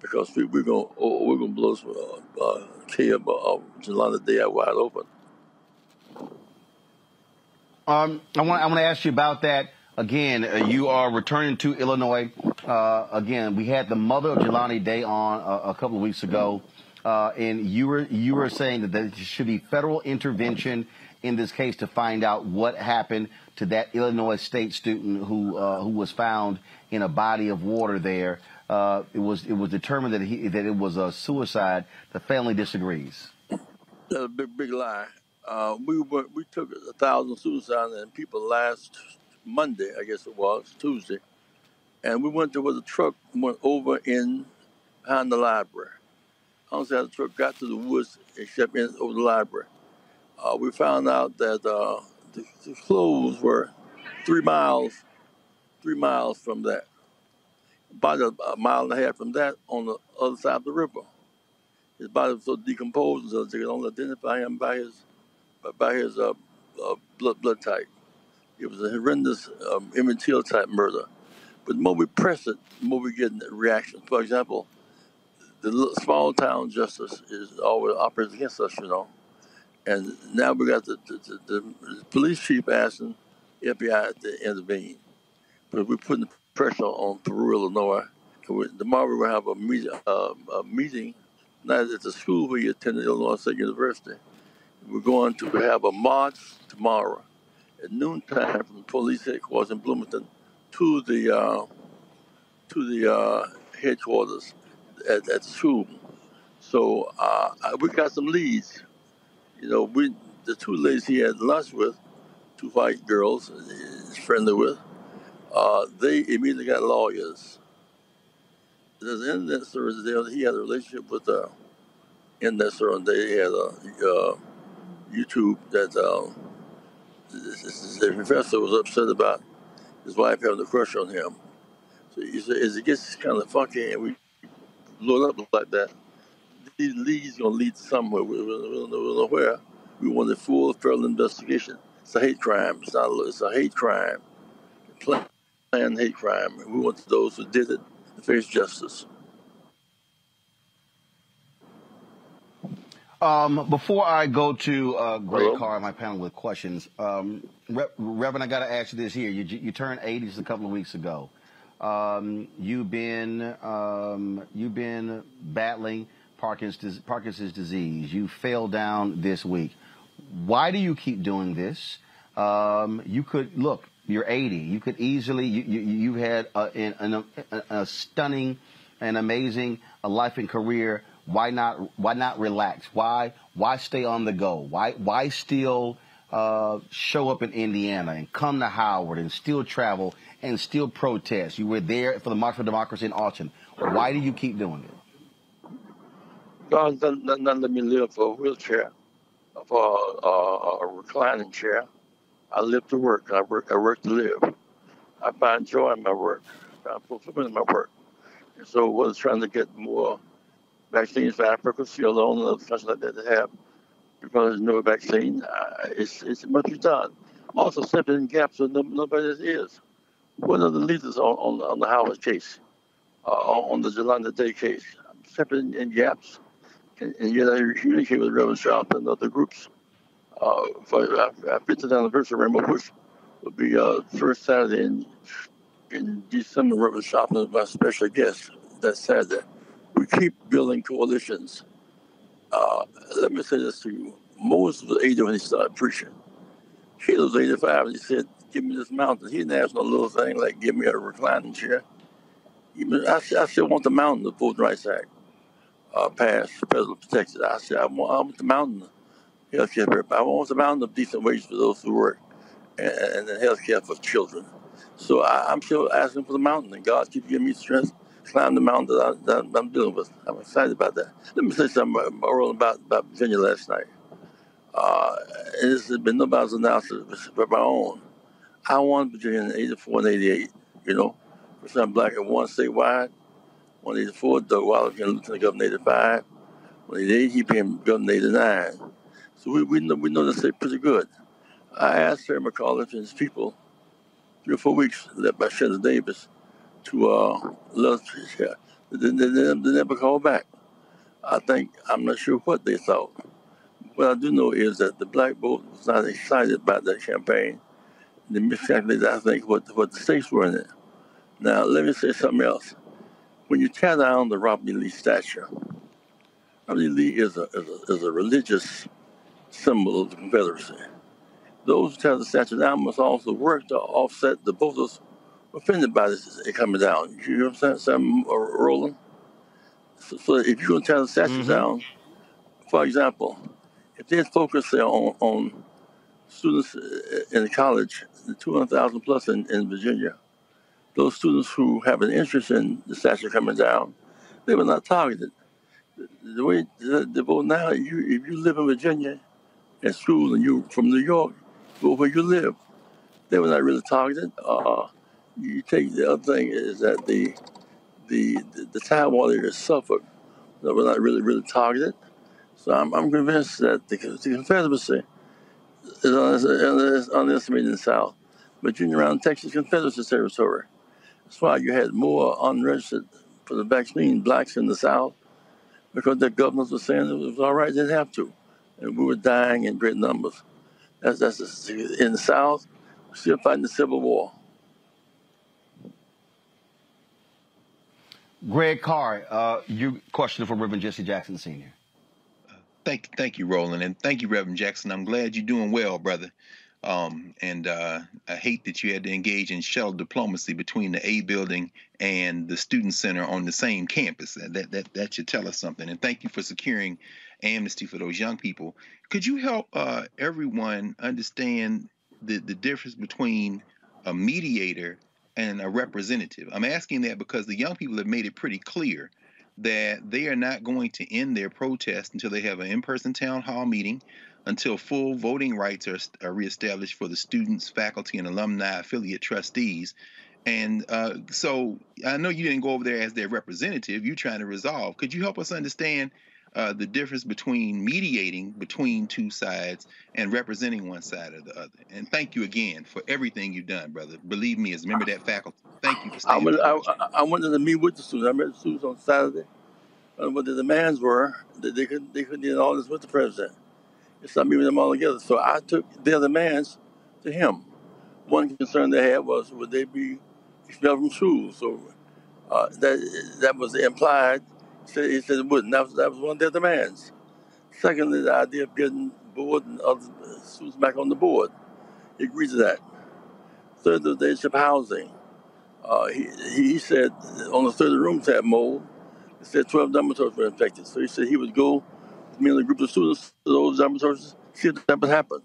because we, we're going oh, we're to blow some uh, uh, key up uh, the day out wide open. Um, I want I to ask you about that. again, uh, you are returning to Illinois. Uh, again, we had the mother of Jelani Day on a, a couple of weeks ago, uh, and you were you were saying that there should be federal intervention in this case to find out what happened to that Illinois State student who uh, who was found in a body of water there. Uh, it was it was determined that he that it was a suicide. The family disagrees. That's a big, big lie. Uh, we went, we took a thousand suicides and people last Monday, I guess it was Tuesday, and we went there with a truck went over in behind the library. I don't see how the truck got to the woods except in over the library. Uh, we found out that uh, the, the clothes were three miles, three miles from that. About a, mile and a half from that on the other side of the river. His body was so decomposed so they could only identify him by his by his uh, uh, blood blood type. It was a horrendous um, Emmett Till type murder. But the more we press it, the more we get reactions. For example, the small town justice is always operates against us, you know. And now we got the, the, the, the police chief asking FBI to intervene. But we're putting pressure on Peru, Illinois. And we, tomorrow to have a, meet, uh, a meeting, not at the school where you attended Illinois State University. We're going to have a march tomorrow at noontime from the police headquarters in Bloomington to the uh, to the uh, headquarters at, at the school. So uh, we got some leads. You know, we the two ladies he had lunch with, two white girls he's friendly with, uh, they immediately got lawyers. There's an investor there. He had a relationship with uh, investor, and they had a uh, YouTube that uh, the professor was upset about his wife having a crush on him. So he said, as it gets kind of funky and we blow it up like that, these leads gonna lead somewhere. We don't know where. We want a full federal investigation. It's a hate crime. It's not. A, it's a hate crime. Planned hate crime. We want those who did it to face justice. Um, before I go to uh, Greg Hello? Carr, my panel with questions, um, Re- Reverend, I got to ask you this here. You, you turned 80 just a couple of weeks ago. Um, you've been um, you've been battling Parkinson's, Parkinson's disease. You fell down this week. Why do you keep doing this? Um, you could look. You're 80. You could easily. You you, you had a, an, a, a stunning and amazing life and career why not? Why not relax? Why? Why stay on the go? Why? Why still uh, show up in Indiana and come to Howard and still travel and still protest? You were there for the March for Democracy in Austin. Why do you keep doing it? God doesn't let me live for a wheelchair, for a, a, a reclining chair. I live to work. I work. I work to live. I find joy in my work. I find fulfillment in my work. So, I was trying to get more vaccines for Africa, Sierra Leone, and other like that to have because there's no vaccine. Uh, it's, it's much done. Also, stepping in gaps that no, nobody is. One of the leaders on, on, on the Howard case, uh, on the Jelani Day case, stepping in gaps. And, and yet I communicate with Reverend Sharp and other groups. Uh, for our, our 50th anniversary Rainbow Push will be uh, first Saturday in, in December. Reverend Sharp is my special guest that Saturday we keep building coalitions. Uh, let me say this to you. Moses was 80 when he started preaching. He was 85 and he said, Give me this mountain. He didn't ask no little thing like, Give me a reclining chair. I, I still want the mountain, the Voting Rights Act uh, passed, President protected. I said, I want, I want the mountain health care. I want the mountain of decent wages for those who work and, and health care for children. So I, am still asking for the mountain, and God keep giving me strength climb the mountain that, I, that I'm dealing with. I'm excited about that. Let me say something more about, about Virginia last night. Uh, this has been nobody's announced but my own. I won Virginia in 84 and 88, you know. First time black and one statewide. 184, Doug Wallace became lieutenant governor in 85. 188, he became governor in 89. So we, we, know, we know the state pretty good. I asked Terry McAuliffe and his people three or four weeks, led by Shannon Davis, to uh, let yeah, they, they, they, never called back. I think I'm not sure what they thought. What I do know is that the black vote was not excited about that campaign. they miscalculated, I think, what what the stakes were in it. Now, let me say something else. When you tear down the Robert E. Lee statue, Robert E. Lee is a, is a, is a religious symbol of the Confederacy. Those who tear the statue down must also work to offset the voters offended by this it coming down. You know what I'm saying, Sam uh, Roland? So, so if you're going to tear the statue Mhm. down, for example, if they focus there on, on students uh, in college, the 200,000 plus in, in Virginia, those students who have an interest in the statue coming down, they were not targeted. The way the, the vote now, you, if you live in Virginia at school and you from New York, go where you live. They were not really targeted. Uh, you take the other thing is that the the the, the Tidewater area of Suffolk, they were not really really targeted. So I'm, I'm convinced that the, the Confederacy is un- is underestimated in the South. but you're around Texas Confederacy territory. That's why you had more unregistered for the vaccine blacks in the South because the governors were saying it was all right, they didn't have to. And we were dying in great numbers. That's, that's in the South, we're still fighting the Civil War. Greg Carr, uh, you question for Reverend Jesse Jackson Sr. Thank, thank you, Roland, and thank you, Reverend Jackson. I'm glad you're doing well, brother. Um, and uh, I hate that you had to engage in shuttle diplomacy between the A building and the student center on the same campus. That that that should tell us something. And thank you for securing amnesty for those young people. Could you help uh, everyone understand the the difference between a mediator and a representative? I'm asking that because the young people have made it pretty clear that they are not going to end their protest until they have an in-person town hall meeting until full voting rights are, are reestablished for the students, faculty, and alumni affiliate trustees. And uh, so I know you didn't go over there as their representative. You're trying to resolve. Could you help us understand uh, the difference between mediating between two sides and representing one side or the other? And thank you again for everything you've done, brother. Believe me, as a member of that faculty, thank you for I staying. went, I, I I wanted to meet with the students. I met the students on Saturday. And what the demands were, that they couldn't, they couldn't get all this with the president. It's not meeting them all together. So I took their demands to him. One concern they had was would they be expelled from school? So uh, that that was implied. He said, it wouldn't. That was, that was one of their demands. Secondly, the idea of getting board and other students back on the board. He agreed to that. Third, the issue of housing. Uh, he, he said on the third rooms had mold. He said 12 dormitories were infected. So he said he would go me and a group of students to those dormitories, see if that would happen.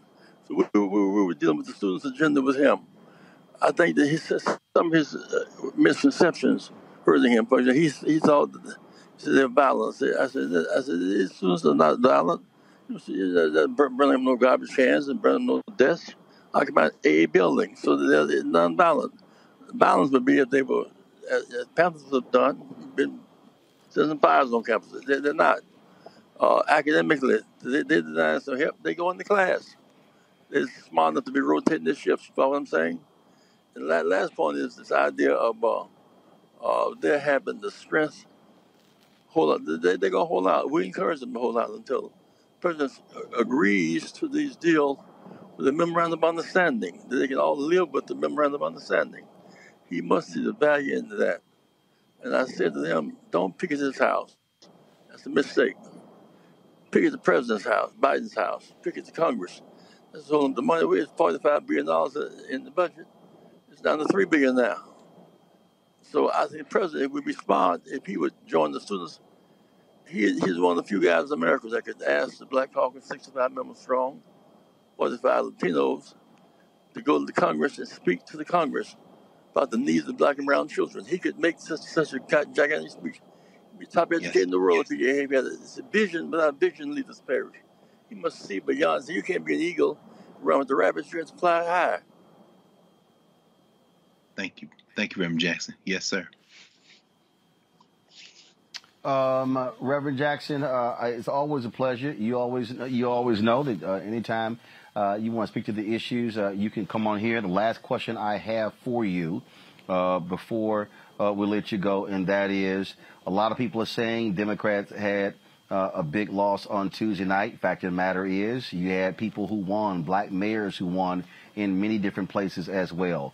So we, we, we were dealing with the students' agenda with him. I think that he said some of his uh, misconceptions hurting him. Example, he, he thought that said they're violent. I said, I said, these students are not violent. They're- they're no garbage cans and burning no desks. Occupy a building, so they're non-violent. Violence would be if they were, as, as Panthers have done, been setting fires on campus. They, they're not. Uh, academically, they, they design some help. They go into class. They're smart enough to be rotating their shifts. You follow what I'm saying? And la last point is this idea of uh, uh, they're having the strength. Hold they, they're gonna hold out. We encourage them to hold out until the president agrees to these deals with a memorandum of understanding that they can all live with the memorandum of understanding. He must see the value in that. And I said to them, don't pick at his house. That's a mistake. Pick at the president's house, Biden's house. Pick at the Congress. That's all the money we is $45 billion in the budget. It's down to 3 billion now. So I think the president would smart if he would join the students. He, he's one of the few guys in America that could ask the Black Caucus, 65 members strong, 45 Latinos, to go to the Congress and speak to the Congress about the needs of black and brown children. He could make such, such a gigantic speech. He'd be top educated in the world if he, if he had a, it's a vision, but not vision leaves us perish. He must see beyond. So you can't be an eagle run with the rabbits. You have to fly high. Thank you. Thank you, Reverend Jackson. Yes, sir. Um, Reverend Jackson, uh, it's always a pleasure. You always you always know that uh, anytime uh, you want to speak to the issues, uh, you can come on here. The last question I have for you uh, before uh, we let you go, and that is, a lot of people are saying Democrats had a big loss on Tuesday night. Fact of the matter is, you had people who won, black mayors who won in many different places as well.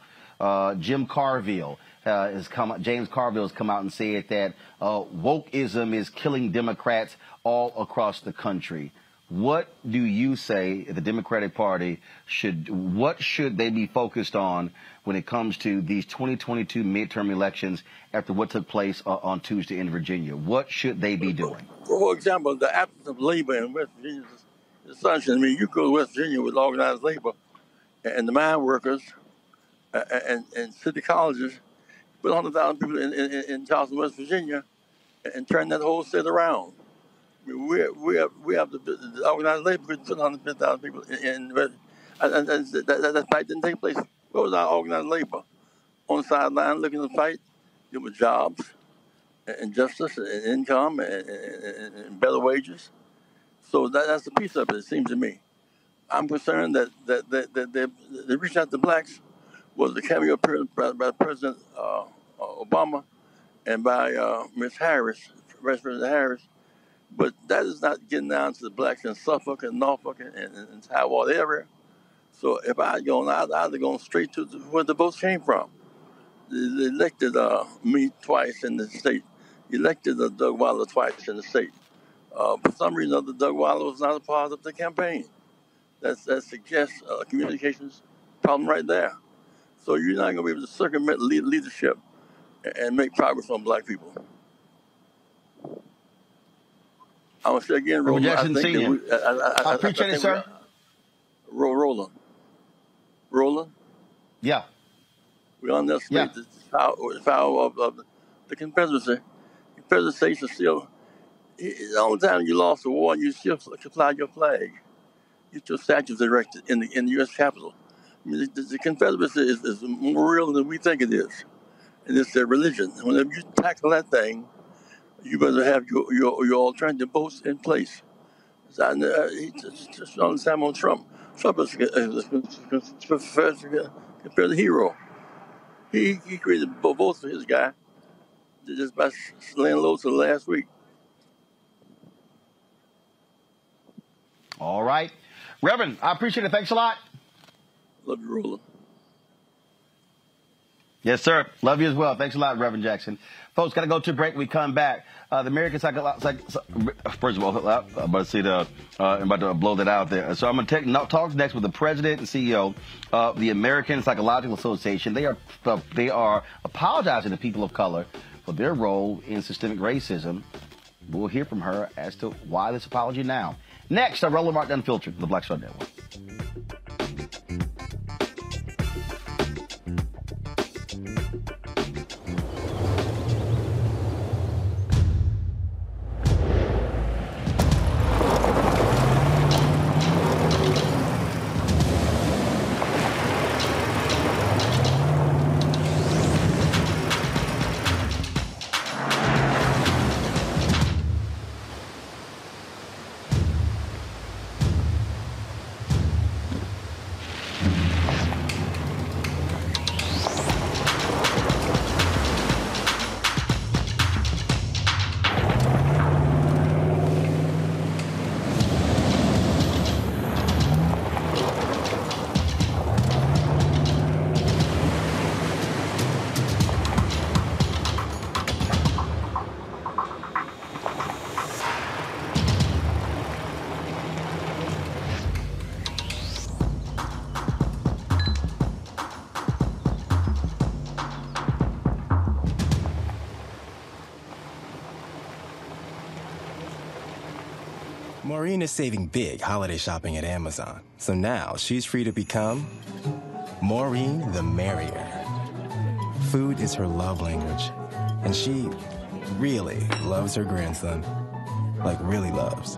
Jim Carville uh, has come, James Carville has come out and said that uh, wokeism is killing Democrats all across the country. What do you say the Democratic Party should, what should they be focused on when it comes to these 2022 midterm elections after what took place uh, on Tuesday in Virginia? What should they be doing? For example, the absence of labor in West Virginia is. I mean, you go to West Virginia with organized labor and the mine workers uh, and, and city colleges, put 100,000 people in, in, in Charleston, West Virginia, and turn that whole state around. I mean, we we have we have the, the organized labor could put 150,000 people in, in and, and, that, that, that fight didn't take place. Where was our organized labor? On the sideline looking to fight, there were jobs and justice and income and, and, and better wages. So that, that's the piece of it, it seems to me. I'm concerned that that, that, that they, they reached out to blacks was the cameo appearance by, by President uh, Obama and by uh, Ms. Harris, Vice President Harris. But that is not getting down to the blacks in Suffolk and Norfolk and, and, and Tidewater area. So if I had gone, I'd either gone straight to the, where the votes came from. They, elected uh, me twice in the state. Elected uh, Doug Wilder twice in the state. Uh, for some reason, other Doug Wilder was not a part of the campaign. That's that suggests a communications problem right there. So you're not going to be able to circumvent lead- leadership and- make progress on black people. I'm gonna say again, Well, Roland. I Jackson think that Senior. we, I, I, I, I appreciate it, think sir. we- Ro- Roland, Roland, Yeah. we underestimate Yeah. the power, the power of, of the Confederacy. The Confederacy is still the only time you lost the war, you still fly your flag. Get your statues erected in the in the U.S. Capitol. The, the Confederacy is, is more real than we think it is, and it's their religion. Whenever you tackle that thing, you better have your your, your alternative votes in place. I, uh, he just, just don't understand on Trump. Trump is a, Confederate hero. He he created bo- votes for his guy just by laying low to last week. All right. Reverend, I appreciate it. Thanks a lot. Love you, Roland. Yes, sir. Love you as well. Thanks a lot, Reverend Jackson. Folks, got to go to break. We come back. Uh, the American Psycho... Psych, first of all, I'm about to see the... Uh, I'm about to blow that out there. So I'm going to take, talk next with the president and CEO of the American Psychological Association. They are uh, they are apologizing to people of color for their role in systemic racism. We'll hear from her as to why this apology now. Next, on Roland Martin Unfiltered, the Black Star Network. Maureen is saving big holiday shopping at Amazon. So now she's free to become Maureen the Merrier. Food is her love language. And she really loves her grandson. Like, really loves.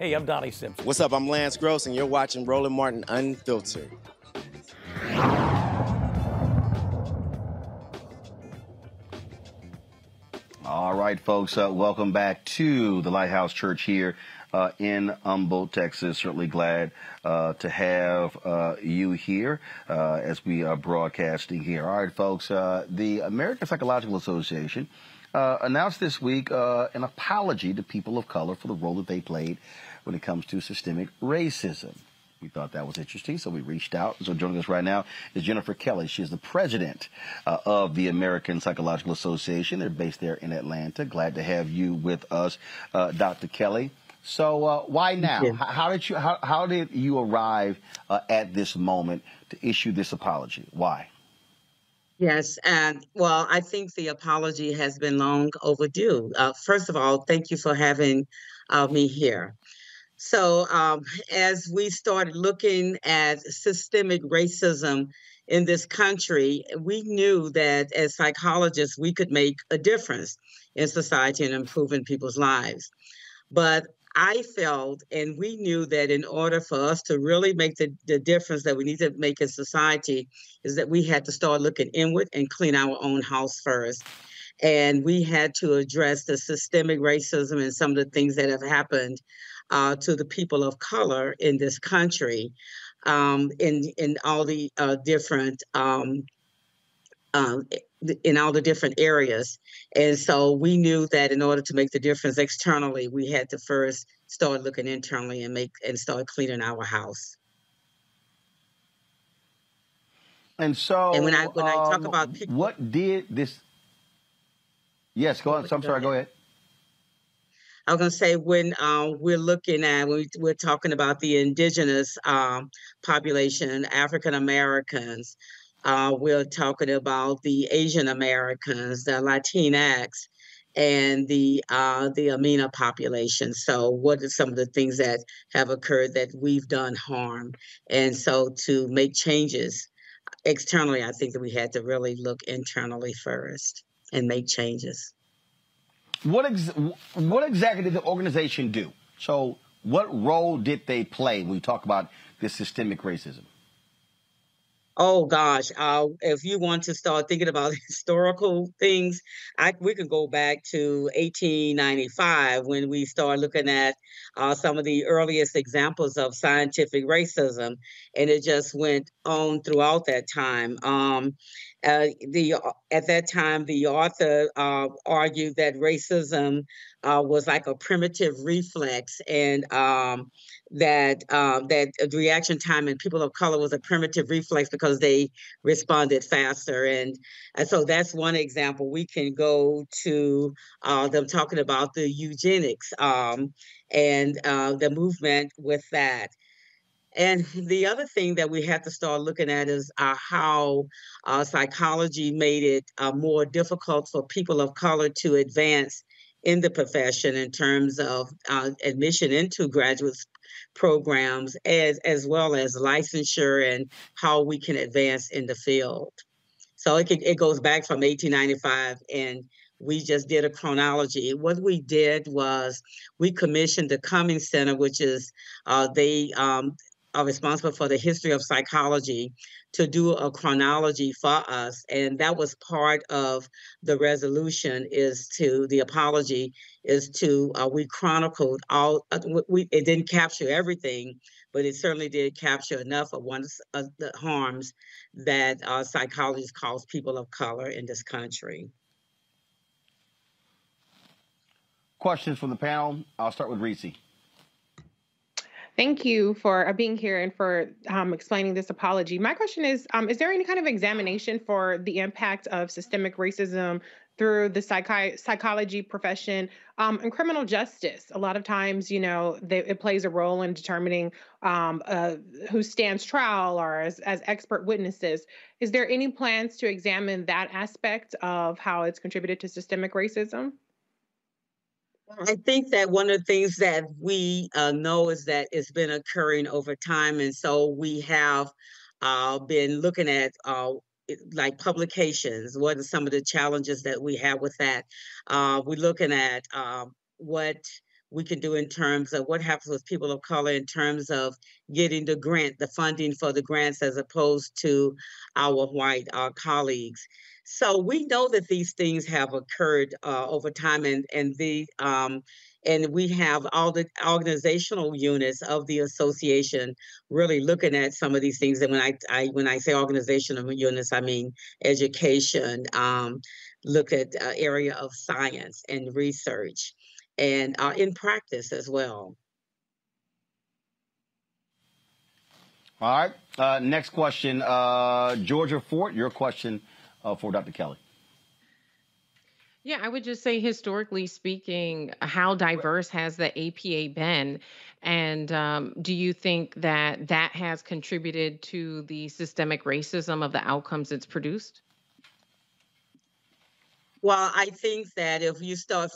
Hey, I'm Donnie Simpson. What's up? I'm Lance Gross, and you're watching Roland Martin Unfiltered. Right, folks, uh, welcome back to the Lighthouse Church here uh, in Humble, Texas. Certainly glad uh, to have uh, you here uh, as we are broadcasting here. All right, folks, uh, the American Psychological Association uh, announced this week an apology to people of color for the role that they played when it comes to systemic racism. We thought that was interesting, so we reached out. So joining us right now is Jennifer Kelly. She is the president uh, of the American Psychological Association. They're based there in Atlanta. Glad to have you with us, uh, Dr. Kelly. So uh, why now? How, how did you how, how did you arrive uh, at this moment to issue this apology? Why? Yes, and well, I think the apology has been long overdue. Uh, first of all, thank you for having uh, me here. So, um, as we started looking at systemic racism in this country, we knew that as psychologists, we could make a difference in society and improving people's lives. But I felt, and we knew that in order for us to really make the, the difference that we need to make in society, is that we had to start looking inward and clean our own house first. And we had to address the systemic racism and some of the things that have happened uh, to the people of color in this country um, in in all the uh, different um, uh, in all the different areas. And so we knew that in order to make the difference externally, we had to first start looking internally and make and start cleaning our house. And so, and when I when um, I talk um, about people, what did this? Yes, go on. I'm sorry. Go ahead. I was going to say when um, we're looking at when we, are talking about the indigenous um, population, African Americans, uh, we're talking about the Asian Americans, the Latinx, and the uh, the Amina population. So, what are some of the things that have occurred that we've done harm? And so, to make changes externally, I think that we had to really look internally first and make changes. What ex- what exactly did the organization do? So, what role did they play when we talk about this systemic racism? Oh gosh, uh, if you want to start thinking about historical things, I, we can go back to 1895 when we start looking at uh, some of the earliest examples of scientific racism, and it just went on throughout that time. Um, uh, the uh, at that time, the author uh, argued that racism uh, was like a primitive reflex, and um, that um, that reaction time in people of color was a primitive reflex because they responded faster, and, and so that's one example. We can go to uh, them talking about the eugenics um, and the movement with that. And the other thing that we have to start looking at is uh, how uh, psychology made it uh, more difficult for people of color to advance in the profession in terms of uh, admission into graduate programs, as as well as licensure and how we can advance in the field. So it can, it goes back from 1895 and we just did a chronology. What we did was we commissioned the Cummings Center, which is uh, they um, are responsible for the history of psychology to do a chronology for us. And that was part of the resolution is to the apology is to uh, we chronicled all uh, we it didn't capture everything but it certainly did capture enough of one of the harms that uh, psychologists cause people of color in this country. Questions from the panel? I'll start with reese Thank you for uh, being here and for um, explaining this apology. My question is um, Is there any kind of examination for the impact of systemic racism through the psychi- psychology profession um, and criminal justice? A lot of times, you know, they, it plays a role in determining um, uh, who stands trial or as, as expert witnesses. Is there any plans to examine that aspect of how it's contributed to systemic racism? I think that one of the things that we uh, know is that it's been occurring over time. And so we have uh, been looking at uh, like publications. What are some of the challenges that we have with that? Uh, we're looking at um, what we can do in terms of what happens with people of color in terms of getting the grant, the funding for the grants, as opposed to our white uh, colleagues. So we know that these things have occurred uh, over time, and and the um, and we have all the organizational units of the association really looking at some of these things. And when I, I when I say organizational units, I mean education, um, look at uh, area of science and research and uh, in practice as well. All right. Uh, next question. Uh, Georgia Fort, your question uh, for Dr. Kelly. Yeah, I would just say historically speaking, how diverse has the APA been? And um, do you think that that has contributed to the systemic racism of the outcomes it's produced? Well, I think that if you start,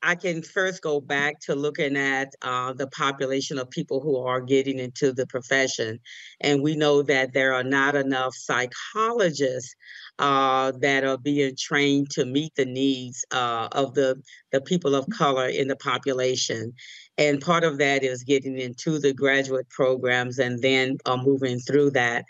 I, can first go back to looking at uh, the population of people who are getting into the profession. And we know that there are not enough psychologists uh, that are being trained to meet the needs uh, of the, the people of color in the population. And part of that is getting into the graduate programs and then uh, moving through that.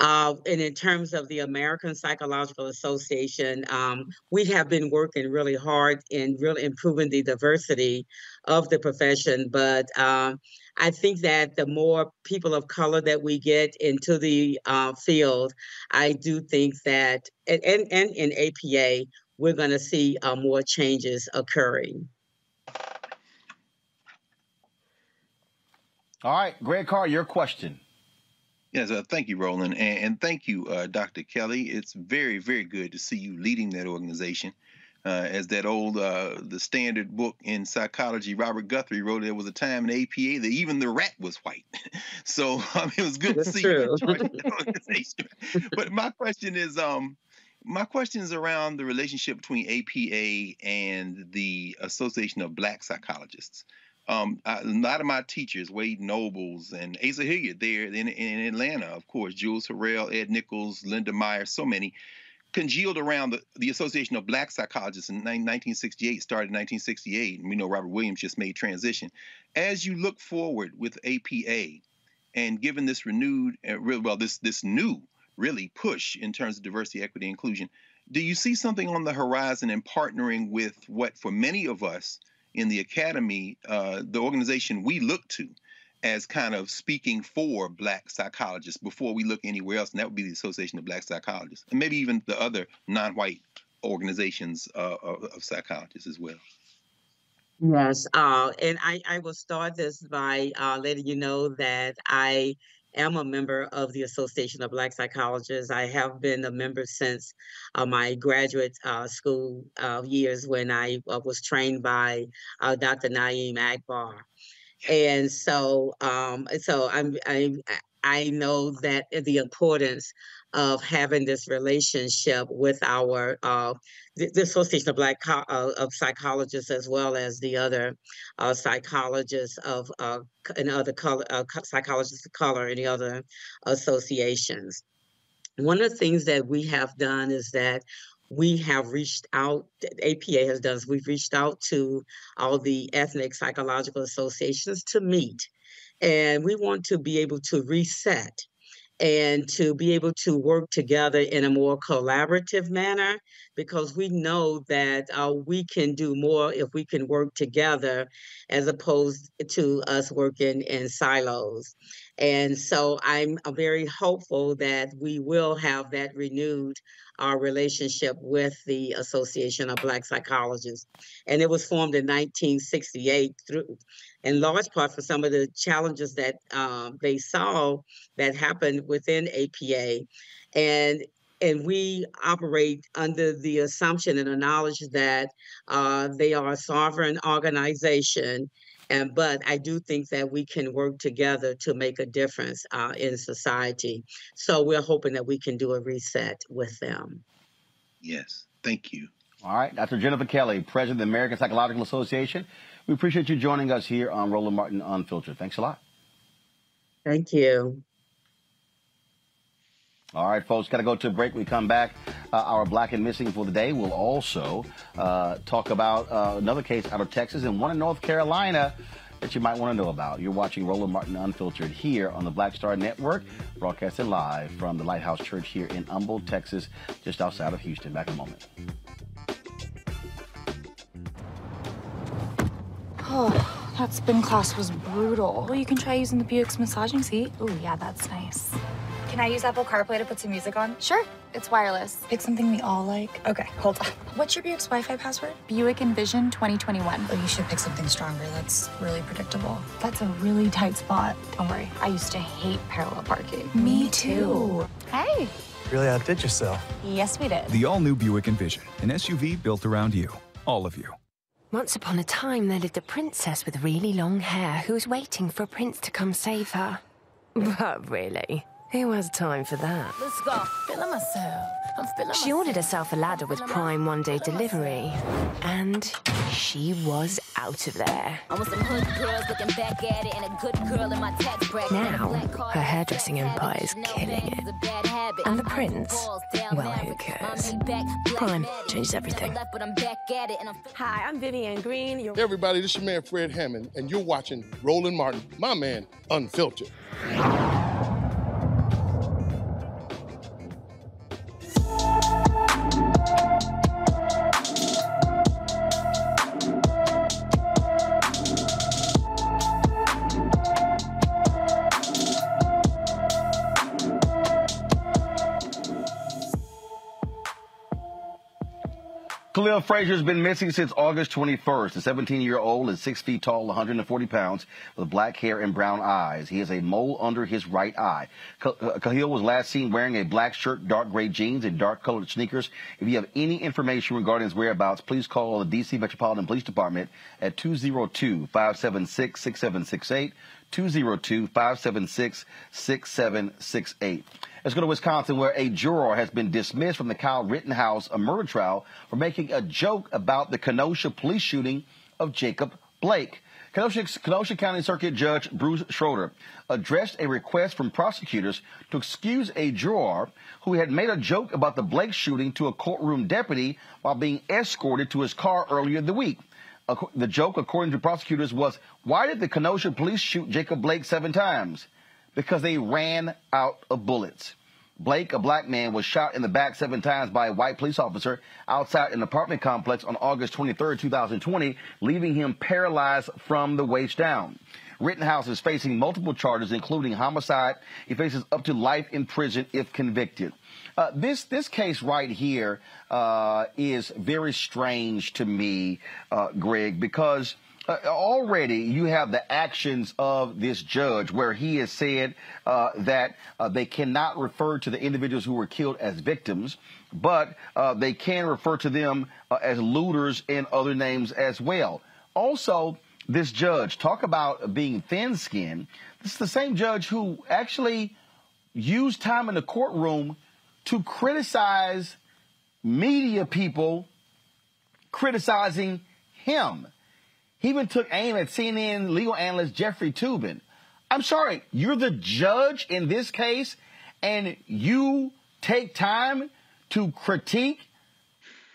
Uh, and in terms of the American Psychological Association, um, we have been working really hard in really improving the diversity of the profession. But um, I think that the more people of color that we get into the uh, field, I do think that, and, and, and in APA, we're going to see uh, more changes occurring. All right, Greg Carr, your question. Yes, uh, thank you, Roland, and, and thank you, uh, Dr. Kelly. It's very, very good to see you leading that organization. Uh, as that old, uh, the standard book in psychology, Robert Guthrie wrote, there was a time in APA that even the rat was white. so um, it was good That's to see you true. charge of that organization. but my question is, um, my question is around the relationship between APA and the Association of Black Psychologists. Um, I, a lot of my teachers, Wade Nobles and Asa Hilliard, there in, in Atlanta, of course, Jules Harrell, Ed Nichols, Linda Meyer, so many, congealed around the, the Association of Black Psychologists in 1968, started in 1968, and we know Robert Williams just made transition. As you look forward with APA, and given this renewed, uh, well, this this new really push in terms of diversity, equity, inclusion, do you see something on the horizon in partnering with what, for many of us in the academy, uh, the organization we look to as kind of speaking for black psychologists before we look anywhere else, and that would be the Association of Black Psychologists, and maybe even the other non-white organizations uh, of, of psychologists as well. Yes, uh, and I, I will start this by uh, letting you know that I am a member of the Association of Black Psychologists. I have been a member since uh, my graduate uh, school uh, years when I uh, was trained by uh, Dr. Na'im Akbar. And so, um, so I'm, I, I know that the importance of having this relationship with our uh, the, Association of Black uh, of Psychologists, as well as the other uh, psychologists of uh, and other color uh, psychologists of color and the other associations. One of the things that we have done is that we have reached out, APA has done, is we've reached out to all the ethnic psychological associations to meet. And we want to be able to reset and to be able to work together in a more collaborative manner because we know that uh, we can do more if we can work together as opposed to us working in silos. And so I'm uh, very hopeful that we will have that renewed our relationship with the Association of Black Psychologists. And it was formed in 1968 through, in large part for some of the challenges that um, they saw that happened within APA. And and we operate under the assumption and the knowledge that uh, they are a sovereign organization and but I do think that we can work together to make a difference uh, in society. So we're hoping that we can do a reset with them. Yes, thank you. All right, Dr. Jennifer Kelly, President of the American Psychological Association. We appreciate you joining us here on Roland Martin Unfiltered. Thanks a lot. Thank you. All right, folks, got to go to a break. We come back. Uh, our black and missing for the day. We'll also uh, talk about uh, another case out of Texas and one in North Carolina that you might want to know about. You're watching Roland Martin Unfiltered here on the Black Star Network, broadcasting live from the Lighthouse Church here in Humble, Texas, just outside of Houston. Back in a moment. Oh, that spin class was brutal. Well, you can try using the Buick's massaging seat. Oh, yeah, that's nice. Can I use Apple CarPlay to put some music on? Sure, it's wireless. Pick something we all like. Okay, hold on. What's your Buick's Wi-Fi password? Buick Envision 2021. Oh, you should pick something stronger. That's really predictable. That's a really tight spot. Don't worry, I used to hate parallel parking. Me too. Hey. Really outdid yourself. Yes, we did. The all new Buick Envision, an SUV built around you. All of you. Once upon a time, there lived a princess with really long hair who was waiting for a prince to come save her. But really, who has time for that? Let's go. Feeling myself. I'm feeling She ordered herself a ladder with Prime one day delivery, and she was out of there. I want some hood girls looking back at it and a good girl in my tax bracket. Now, her hairdressing empire is killing it. And the prince? Well, who cares? Prime changes everything. Hi, I'm Vivian Green. Hey everybody, this is your man Fred Hammond, and you're watching Roland Martin, my man, Unfiltered. Khalil Frazier has been missing since August 21st. The 17-year-old is 6 feet tall, 140 pounds, with black hair and brown eyes. He has a mole under his right eye. Kh- uh, Khalil was last seen wearing a black shirt, dark gray jeans, and dark-colored sneakers. If you have any information regarding his whereabouts, please call the D.C. Metropolitan Police Department at 202-576-6768, 202-576-6768. Let's go to Wisconsin, where a juror has been dismissed from the Kyle Rittenhouse murder trial for making a joke about the Kenosha police shooting of Jacob Blake. Kenosha, Kenosha County Circuit Judge Bruce Schroeder addressed a request from prosecutors to excuse a juror who had made a joke about the Blake shooting to a courtroom deputy while being escorted to his car earlier in the week. The joke, according to prosecutors, was why did the Kenosha police shoot Jacob Blake seven times? Because they ran out of bullets. Blake, a black man, was shot in the back seven times by a white police officer outside an apartment complex on August 23, 2020, leaving him paralyzed from the waist down. Rittenhouse is facing multiple charges, including homicide. He faces up to life in prison if convicted. Uh, this this case right here uh, is very strange to me, uh, Greg, because uh, already you have the actions of this judge where he has said uh, that uh, they cannot refer to the individuals who were killed as victims, but they can refer to them as looters and other names as well. Also, this judge, talk about being thin skinned. This is the same judge who actually used time in the courtroom to criticize media people criticizing him. He even took aim at CNN legal analyst Jeffrey Toobin. I'm sorry, you're the judge in this case, and you take time to critique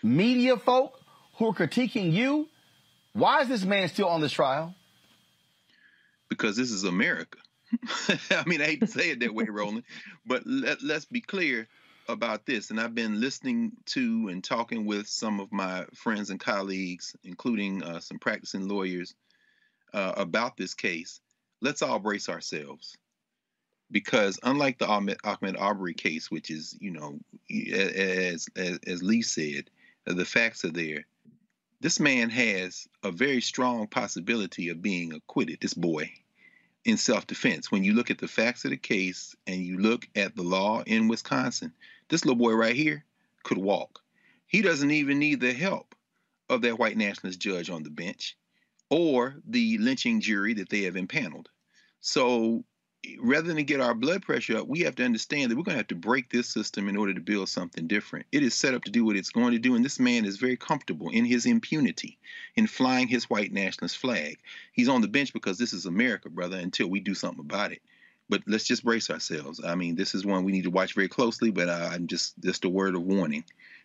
media folk who are critiquing you. Why is this man still on this trial? because this is America. I mean, I hate to say it that way, Roland, but let, let's be clear about this. And I've been listening to and talking with some of my friends and colleagues, including uh, some practicing lawyers, uh, about this case. Let's all brace ourselves. Because unlike the Ahmaud, Ahmaud Arbery case, which is, you know, as, as, as Lee said, uh, the facts are there. This man has a very strong possibility of being acquitted, this boy, in self defense. When you look at the facts of the case and you look at the law in Wisconsin, this little boy right here could walk. He doesn't even need the help of that white nationalist judge on the bench or the lynching jury that they have impaneled. So rather than get our blood pressure up, we have to understand that we're going to have to break this system in order to build something different. It is set up to do what it's going to do, and this man is very comfortable in his impunity in flying his white nationalist flag. He's on the bench because this is America, brother, until we do something about it. But let's just brace ourselves. I mean, this is one we need to watch very closely, but I'm just just a word of warning.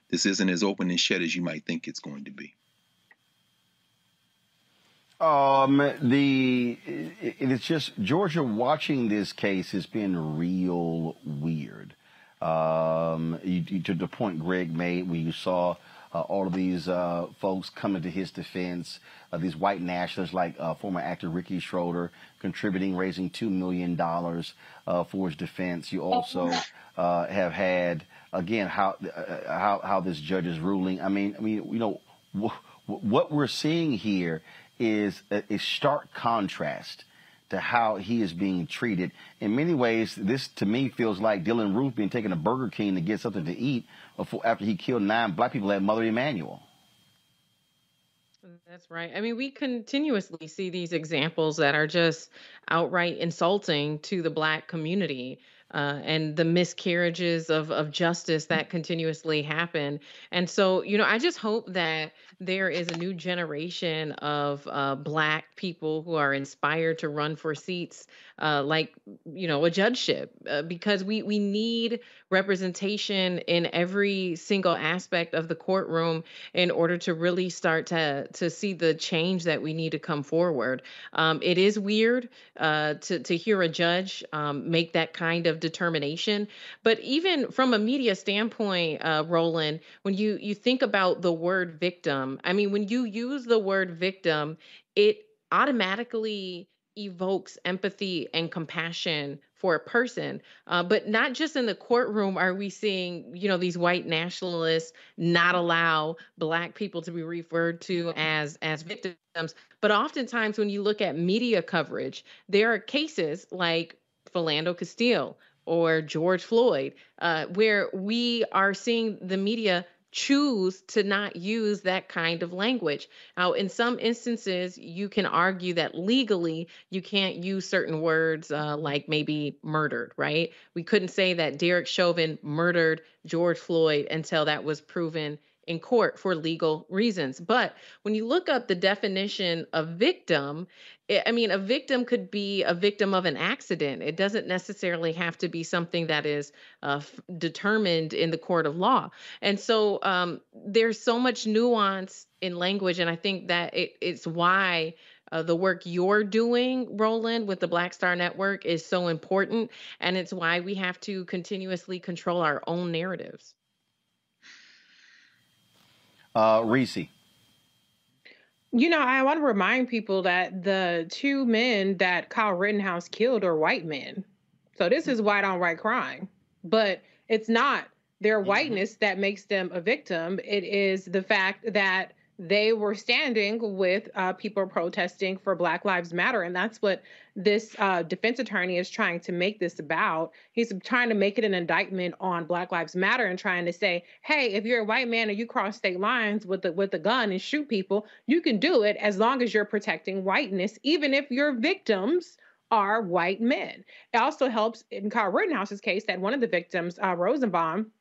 This isn't as open and shut as you might think it's going to be. Um, the it- it's just Georgia watching this case has been real weird. Um, you, you- to the point Greg made, where you saw uh, all of these uh, folks coming to his defense, uh, these white nationalists like uh, former actor Ricky Schroder contributing, raising $2 million uh, for his defense. You also uh, have had, again, how, how, how this judge is ruling. I mean, I mean, you know, what we're seeing here is a, a stark contrast to how he is being treated. In many ways, this to me feels like Dylann Roof being taken to Burger King to get something to eat before, after he killed nine black people at Mother Emanuel. That's right. I mean, we continuously see these examples that are just outright insulting to the Black community. Uh, and the miscarriages of, of justice that continuously happen. And so, you know, I just hope that there is a new generation of uh, Black people who are inspired to run for seats uh, like, you know, a judgeship, uh, because we, we need representation in every single aspect of the courtroom in order to really start to, to see the change that we need to come forward. Um, it is weird uh, to, to hear a judge um, make that kind of determination. But even from a media standpoint, uh, Roland, when you, you think about the word victim, I mean, when you use the word victim, it automatically evokes empathy and compassion for a person. Uh, but not just in the courtroom are we seeing you know these white nationalists not allow black people to be referred to as as victims. But oftentimes when you look at media coverage there are cases like philando castile or george floyd uh, where we are seeing the media choose to not use that kind of language. Now, in some instances, you can argue that legally you can't use certain words uh, like maybe murdered, right? We couldn't say that Derek Chauvin murdered George Floyd until that was proven in court for legal reasons. But when you look up the definition of victim, I mean, a victim could be a victim of an accident. It doesn't necessarily have to be something that is uh, f- determined in the court of law. And so um, there's so much nuance in language. And I think that it, it's why uh, the work you're doing, Roland, with the Black Star Network is so important. And it's why we have to continuously control our own narratives. Uh, Reese. You know, I want to remind people that the two men that Kyle Rittenhouse killed are white men. So this is white on white crime. But it's not their mm-hmm. whiteness that makes them a victim. It is the fact that they were standing with uh, people protesting for Black Lives Matter. And that's what this uh, defense attorney is trying to make this about. He's trying to make it an indictment on Black Lives Matter and trying to say, hey, if you're a white man and you cross state lines with the, with a gun and shoot people, you can do it as long as you're protecting whiteness, even if your victims are white men. It also helps in Kyle Rittenhouse's case that one of the victims, uh, Rosenbaum,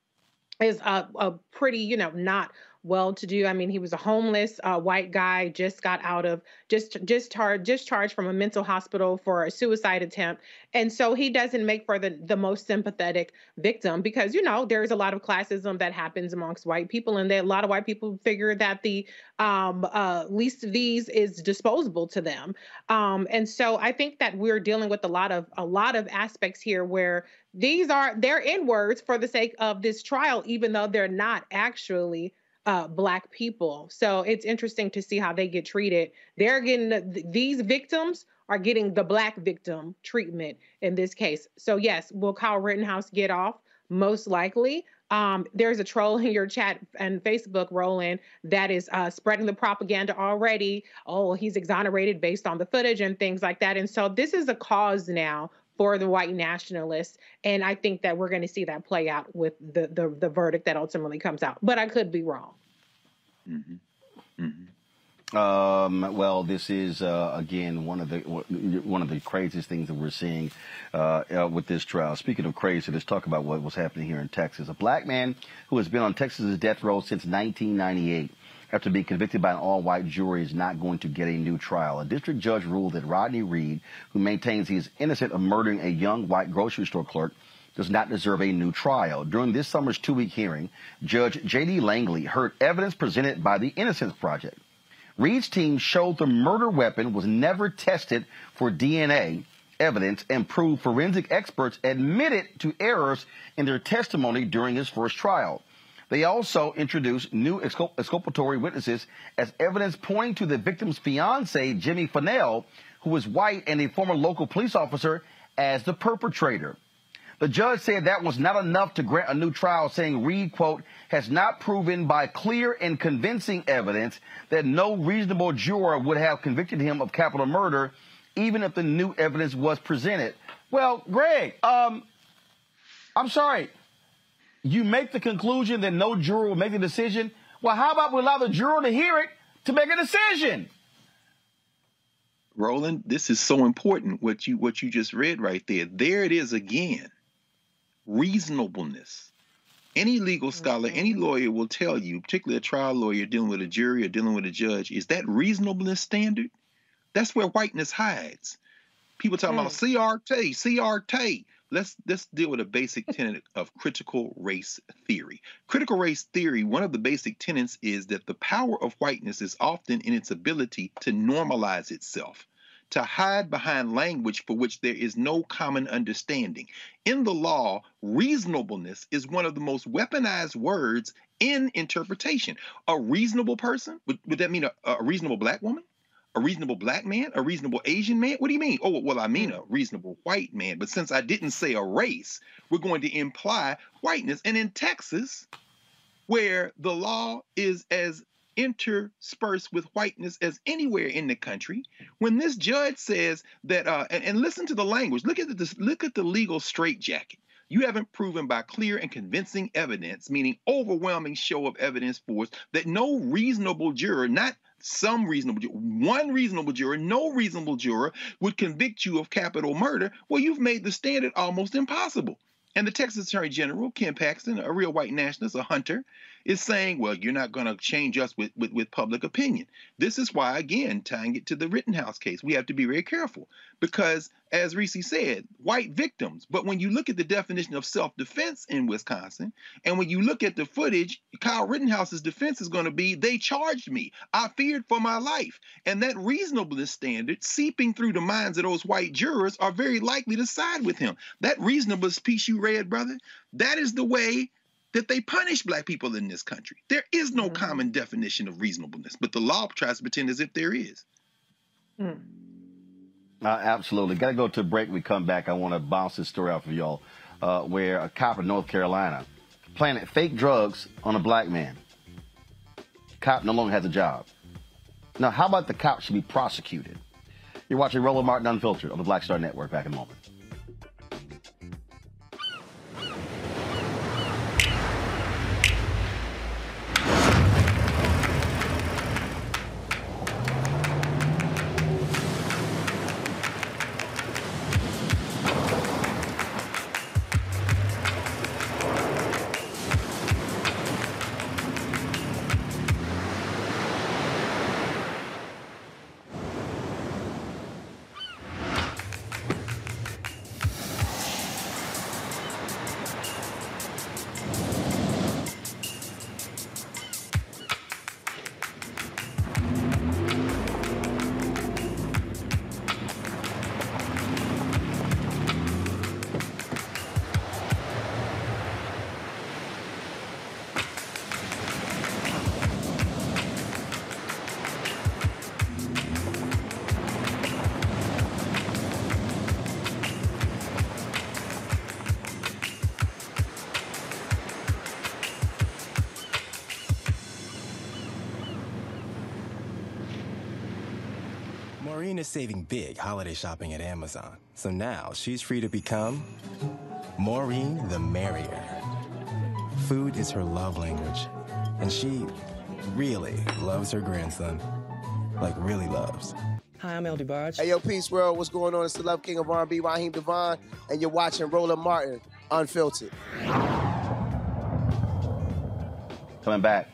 is a, a pretty, you know, not well to do. I mean, he was a homeless uh, white guy, just got out of just just charged discharged from a mental hospital for a suicide attempt, and so he doesn't make for the the most sympathetic victim because you know there's a lot of classism that happens amongst white people, and a lot of white people figure that the um, uh, least of these is disposable to them, um, and so I think that we're dealing with a lot of a lot of aspects here where these are they're in words for the sake of this trial, even though they're not actually uh, black people. So it's interesting to see how they get treated. They're getting the, these victims are getting the black victim treatment in this case. So yes, will Kyle Rittenhouse get off? Most likely. Um, there's a troll in your chat and Facebook, Roland, that is uh, spreading the propaganda already. Oh, he's exonerated based on the footage and things like that. And so this is a cause now for the white nationalists. And I think that we're going to see that play out with the, the, the verdict that ultimately comes out. But I could be wrong. Mm-hmm. Mm-hmm. Um, well, this is uh, again one of the one of the craziest things that we're seeing uh, uh, with this trial. Speaking of crazy, let's talk about what was happening here in Texas. A black man who has been on Texas's death row since 1998 after being convicted by an all-white jury is not going to get a new trial. A district judge ruled that Rodney Reed, who maintains he is innocent of murdering a young white grocery store clerk, does not deserve a new trial. During this summer's two-week hearing, Judge J.D. Langley heard evidence presented by the Innocence Project. Reed's team showed the murder weapon was never tested for DNA evidence and proved forensic experts admitted to errors in their testimony during his first trial. They also introduced new excul- exculpatory witnesses as evidence pointing to the victim's fiance, Jimmy Fennell, who was white and a former local police officer, as the perpetrator. The judge said that was not enough to grant a new trial, saying Reed, quote, has not proven by clear and convincing evidence that no reasonable juror would have convicted him of capital murder, even if the new evidence was presented. Well, Greg, um, I'm sorry. You make the conclusion that no juror will make the decision. Well, how about we allow the juror to hear it to make a decision? Roland, this is so important what you what you just read right there. There it is again. Reasonableness. Any legal scholar, any mm-hmm. lawyer will tell you, particularly a trial lawyer dealing with a jury or dealing with a judge, is that reasonableness standard? That's where whiteness hides. People talking about mm. CRT, CRT. Let's let's deal with a basic tenet of critical race theory. Critical race theory, one of the basic tenets is that the power of whiteness is often in its ability to normalize itself, to hide behind language for which there is no common understanding. In the law, reasonableness is one of the most weaponized words in interpretation. A reasonable person, would, would that mean a, a reasonable black woman? A reasonable black man, a reasonable Asian man? What do you mean? Oh, well, I mean a reasonable white man. But since I didn't say a race, we're going to imply whiteness. And in Texas, where the law is as interspersed with whiteness as anywhere in the country, when this judge says that, uh, and, and listen to the language, look at the look at the legal straitjacket. You haven't proven by clear and convincing evidence, meaning overwhelming show of evidence force, that no reasonable juror, not some reasonable juror, one reasonable juror, no reasonable juror would convict you of capital murder. Well, you've made the standard almost impossible. And the Texas Attorney General, Ken Paxton, a real white nationalist, a hunter, is saying, well, you're not going to change us with, with, with public opinion. This is why, again, tying it to the Rittenhouse case, we have to be very careful because, as Reese said, white victims. But when you look at the definition of self defense in Wisconsin, and when you look at the footage, Kyle Rittenhouse's defense is going to be they charged me. I feared for my life. And that reasonableness standard seeping through the minds of those white jurors are very likely to side with him. That reasonableness piece you read, brother, that is the way that they punish black people in this country. There is no common definition of reasonableness, but the law tries to pretend as if there is. Uh, absolutely. Got to go to a break. We come back. I want to bounce this story off of y'all, uh, where a cop in North Carolina planted fake drugs on a black man. Cop no longer has a job. Now, how about the cop should be prosecuted? You're watching Roland Martin Unfiltered on the Black Star Network. Back in a moment. Maureen is saving big holiday shopping at Amazon. So now she's free to become Maureen the Merrier. Food is her love language. And she really loves her grandson. Like, really loves. Hi, I'm LD Barge. Hey, yo, Peace World. What's going on? It's the Love King of R&B, Raheem DeVaughn, and you're watching Roland Martin, Unfiltered. Coming back.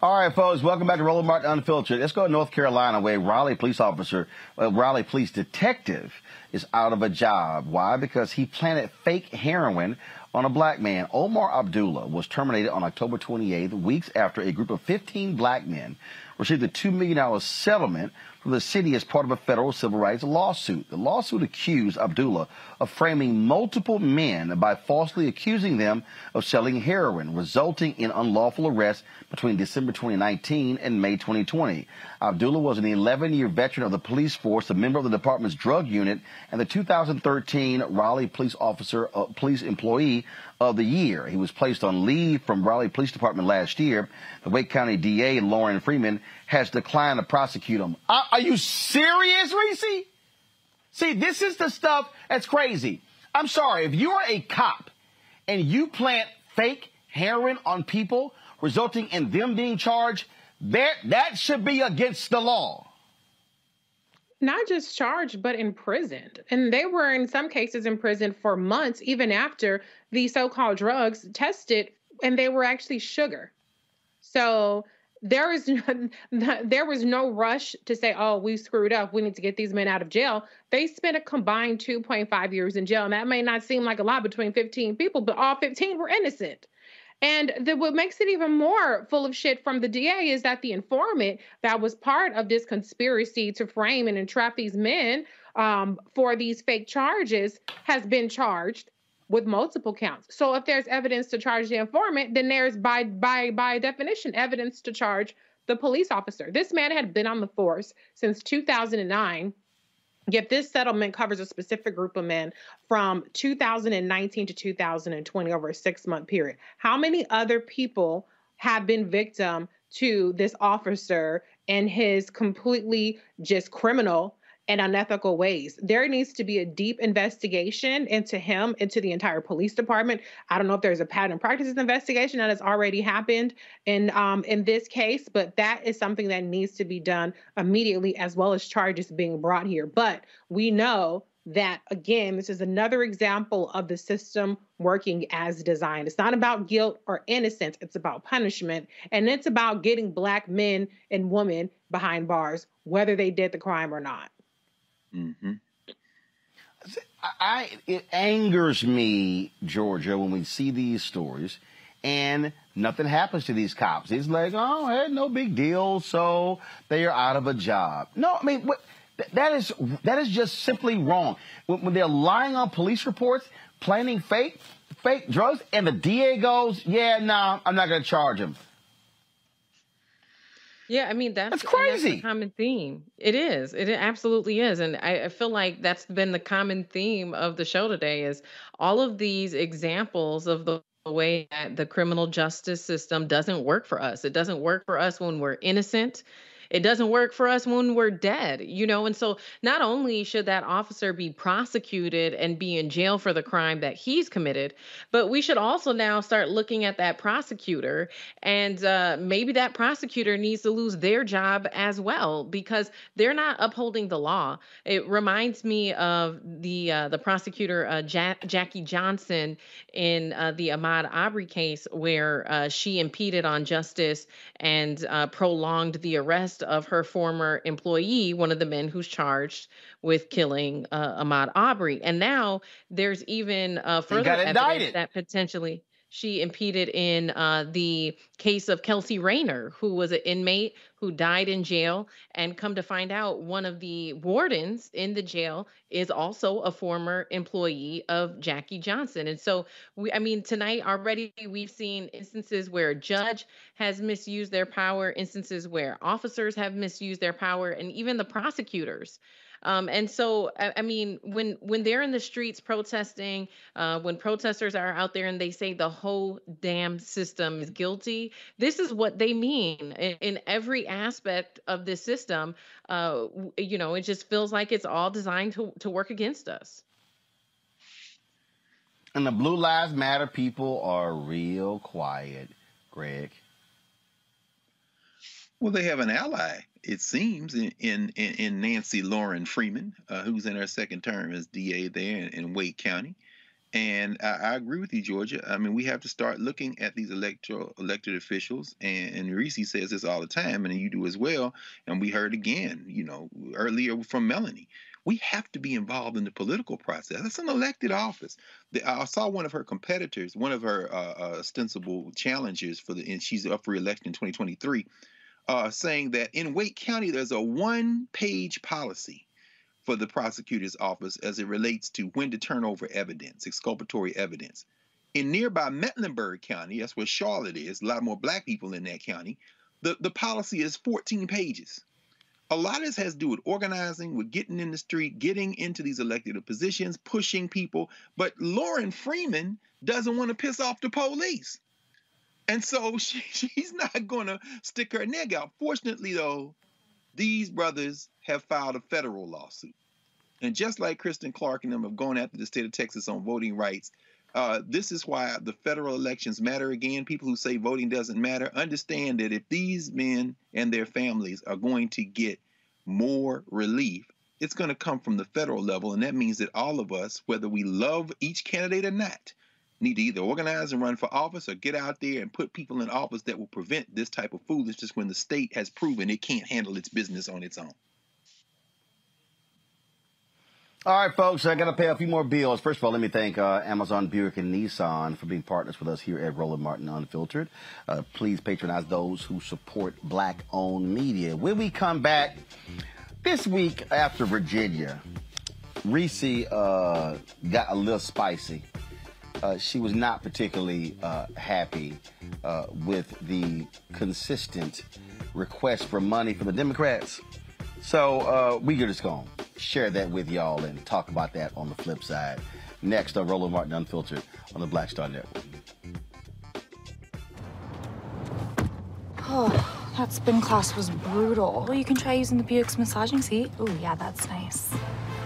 All right, folks, welcome back to Roland Martin Unfiltered. Let's go to North Carolina where Raleigh police officer, a Raleigh police detective is out of a job. Why? Because he planted fake heroin on a black man. Omar Abdullah was terminated on October 28th, weeks after a group of 15 black men received a $2 million settlement the city as part of a federal civil rights lawsuit. The lawsuit accused Abdullah of framing multiple men by falsely accusing them of selling heroin, resulting in unlawful arrests between December 2019 and May 2020. Abdullah was an 11 year veteran of the police force, a member of the department's drug unit, and the 2013 Raleigh police officer, uh, police employee of the year. He was placed on leave from Raleigh Police Department last year. The Wake County DA, Lorrin Freeman, has declined to prosecute him. Are, are you serious, Reese? See, this is the stuff that's crazy. I'm sorry, if you're a cop and you plant fake heroin on people, resulting in them being charged, that, that should be against the law not just charged but imprisoned and they were in some cases imprisoned for months even after the so-called drugs tested and they were actually sugar so there is there was no rush to say oh we screwed up. We need to get these men out of jail. They spent a combined 2.5 years in jail and that may not seem like a lot between 15 people but all 15 were innocent. And the, what makes it even more full of shit from the DA is that the informant that was part of this conspiracy to frame and entrap these men um, for these fake charges has been charged with multiple counts. So if there's evidence to charge the informant, then there's by by by definition evidence to charge the police officer. This man had been on the force since 2009 Yet this settlement covers a specific group of men from 2019 to 2020 over a six month period. How many other people have been victim to this officer and his completely just criminal and unethical ways. There needs to be a deep investigation into him, into the entire police department. I don't know if there's a pattern practices investigation that has already happened in um, in this case, but that is something that needs to be done immediately, as well as charges being brought here. But we know that again, this is another example of the system working as designed. It's not about guilt or innocence, it's about punishment. And it's about getting black men and women behind bars, whether they did the crime or not. Mm-hmm. I it angers me, Georgia, when we see these stories and nothing happens to these cops. It's like, oh, hey, no big deal, so they are out of a job. No, I mean, what, that is that is just simply wrong. When, when they're lying on police reports, planning fake fake drugs, and the DA goes, yeah, no, nah, I'm not going to charge him. Yeah, I mean that's That's crazy. That's common theme. It is. It absolutely is, and I, I feel like that's been the common theme of the show today. Is all of these examples of the way that the criminal justice system doesn't work for us. It doesn't work for us when we're innocent. It doesn't work for us when we're dead, you know? And so not only should that officer be prosecuted and be in jail for the crime that he's committed, but we should also now start looking at that prosecutor and uh, maybe that prosecutor needs to lose their job as well because they're not upholding the law. It reminds me of the uh, the prosecutor uh, ja- Jackie Johnson in uh, the Ahmaud Arbery case where uh, she impeded on justice and uh, prolonged the arrest arrest of her former employee, one of the men who's charged with killing uh, Ahmaud Arbery. And now there's even uh, further evidence indicted. that potentially she impeded in uh, the case of Kelsey Rayner, who was an inmate who died in jail. And come to find out, one of the wardens in the jail is also a former employee of Jackie Johnson. And so, we, I mean, tonight already we've seen instances where a judge has misused their power, instances where officers have misused their power, and even the prosecutors. Um, and so, I, I, mean, when when they're in the streets protesting, uh, when protesters are out there and they say the whole damn system is guilty, this is what they mean in, in every aspect of this system. Uh, you know, it just feels like it's all designed to to work against us. And the Blue Lives Matter people are real quiet, Greg. Well, they have an ally, it seems, in in, in Nancy Lorrin Freeman, uh, who's in her second term as DA there in, in Wake County. And I, I, agree with you, Georgia. I mean, we have to start looking at these electoral elected officials, and, and Reese says this all the time, and you do as well. And we heard again, you know, earlier from Melanie. We have to be involved in the political process. That's an elected office. The, I saw one of her competitors, one of her uh, uh, ostensible challengers for the, and she's up for election in 2023 uh, saying that in Wake County, there's a one page policy for the prosecutor's office as it relates to when to turn over evidence, exculpatory evidence. In nearby Mecklenburg County, that's where Charlotte is, a lot more black people in that county, the, the policy is 14 pages. A lot of this has to do with organizing, with getting in the street, getting into these elected positions, pushing people. But Lorrin Freeman doesn't want to piss off the police. And so she, she's not going to stick her neck out. Fortunately, though, these brothers have filed a federal lawsuit. And just like Kristen Clarke and them have gone after the state of Texas on voting rights, uh, this is why the federal elections matter again. People who say voting doesn't matter understand that if these men and their families are going to get more relief, it's going to come from the federal level. And that means that all of us, whether we love each candidate or not, need to either organize and run for office or get out there and put people in office that will prevent this type of foolishness when the state has proven it can't handle its business on its own. All right, folks, I got to pay a few more bills. First of all, let me thank uh, Amazon, Buick, and Nissan for being partners with us here at Roland Martin Unfiltered. Uh, please patronize those who support black owned media. When we come back this week after Virginia, Reese uh, got a little spicy. Uh, she was not particularly uh, happy uh, with the consistent request for money from the Democrats. So uh, we just going to share that with y'all and talk about that on the flip side. Next on Roland Martin Unfiltered on the Black Star Network. Oh, that spin class was brutal. Well, you can try using the Buick's massaging seat. Oh, yeah, that's nice.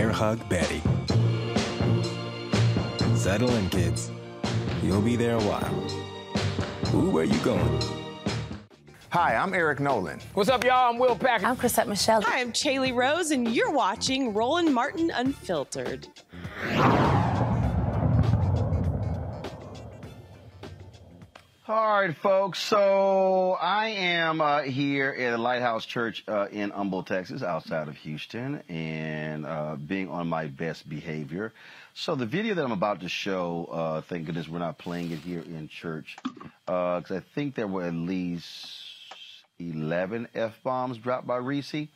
Bear Hug Betty. Settle in, kids. You'll be there a while. Ooh, where you going? Hi, I'm Eric Nolan. What's up, y'all? I'm Will Packer. I'm Chrisette Michele. Hi, I'm Chaley Rose, and you're watching Roland Martin Unfiltered. All right, folks. So I am uh, here at Lighthouse Church uh, in Humble, Texas, outside of Houston, and uh, being on my best behavior. So the video that I'm about to show, uh, thank goodness we're not playing it here in church, because I think there were at least 11 f bombs dropped by Reese.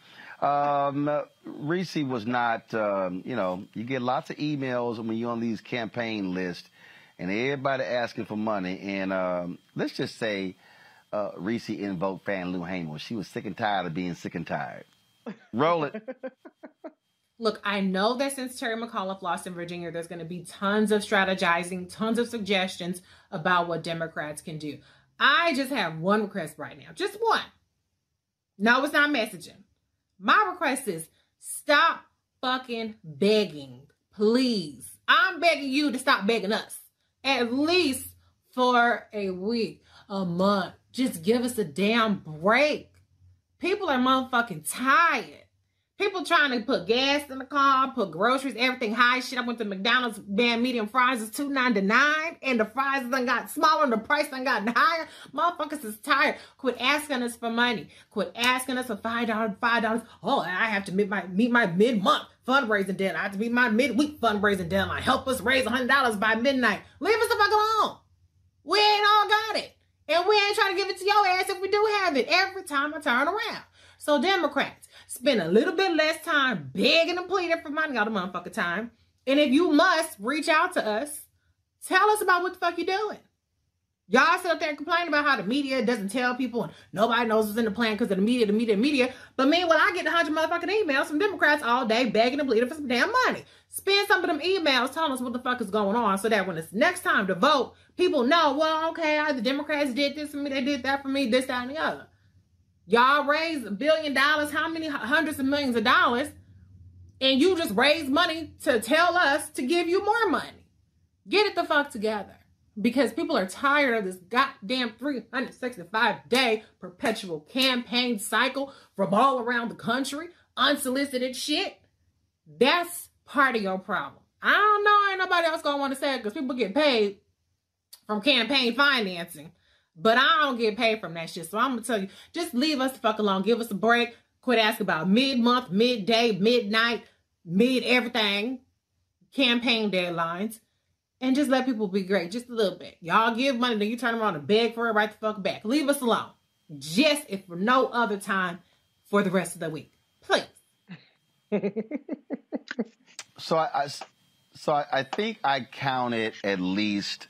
Um, Reese was not, um, you know, you get lots of emails when you're on these campaign lists and everybody asking for money. And um, let's just say uh, Reese invoked Fannie Lou Hamer. She was sick and tired of being sick and tired. Roll it. Look, I know that since Terry McAuliffe lost in Virginia, there's going to be tons of strategizing, tons of suggestions about what Democrats can do. I just have one request right now, just one. No, it's not messaging. My request is stop fucking begging, please. I'm begging you to stop begging us at least for a week, a month. Just give us a damn break. People are motherfucking tired. People trying to put gas in the car, put groceries, everything high shit. I went to McDonald's, man, medium fries is two ninety nine, and the fries done got smaller and the price done gotten higher. Motherfuckers is tired. Quit asking us for money. Quit asking us for five dollars, five dollars. Oh, I have to meet my meet my mid month fundraising deadline. I have to be my midweek fundraising deadline. Help us raise hundred dollars by midnight. Leave us the fuck alone. We ain't all got it, and we ain't trying to give it to your ass if we do have it. Every time I turn around. So Democrats spend a little bit less time begging and pleading for money all the motherfucking time. And if you must reach out to us, tell us about what the fuck you're doing. Y'all sit up there and complain about how the media doesn't tell people and nobody knows what's in the plan because of the media, the media, the media. But meanwhile, I get a hundred motherfucking emails from Democrats all day begging and pleading for some damn money. Spend some of them emails telling us what the fuck is going on so that when it's next time to vote, people know, well, okay, the Democrats did this for me, they did that for me, this, that, and the other. Y'all raised a billion dollars, how many hundreds of millions of dollars, and you just raise money to tell us to give you more money. Get it the fuck together. Because people are tired of this goddamn 365 day perpetual campaign cycle from all around the country, unsolicited shit. That's part of your problem. I don't know, ain't nobody else gonna want to say it because people get paid from campaign financing, but I don't get paid from that shit. So I'm gonna tell you, just leave us the fuck alone, give us a break, quit asking about mid month, midday, midnight, mid everything, campaign deadlines and just let people be great just a little bit. Y'all give money, then you turn around and beg for it right the fuck back. Leave us alone. Just if for no other time for the rest of the week. Please. So I, I so I, I think I counted at least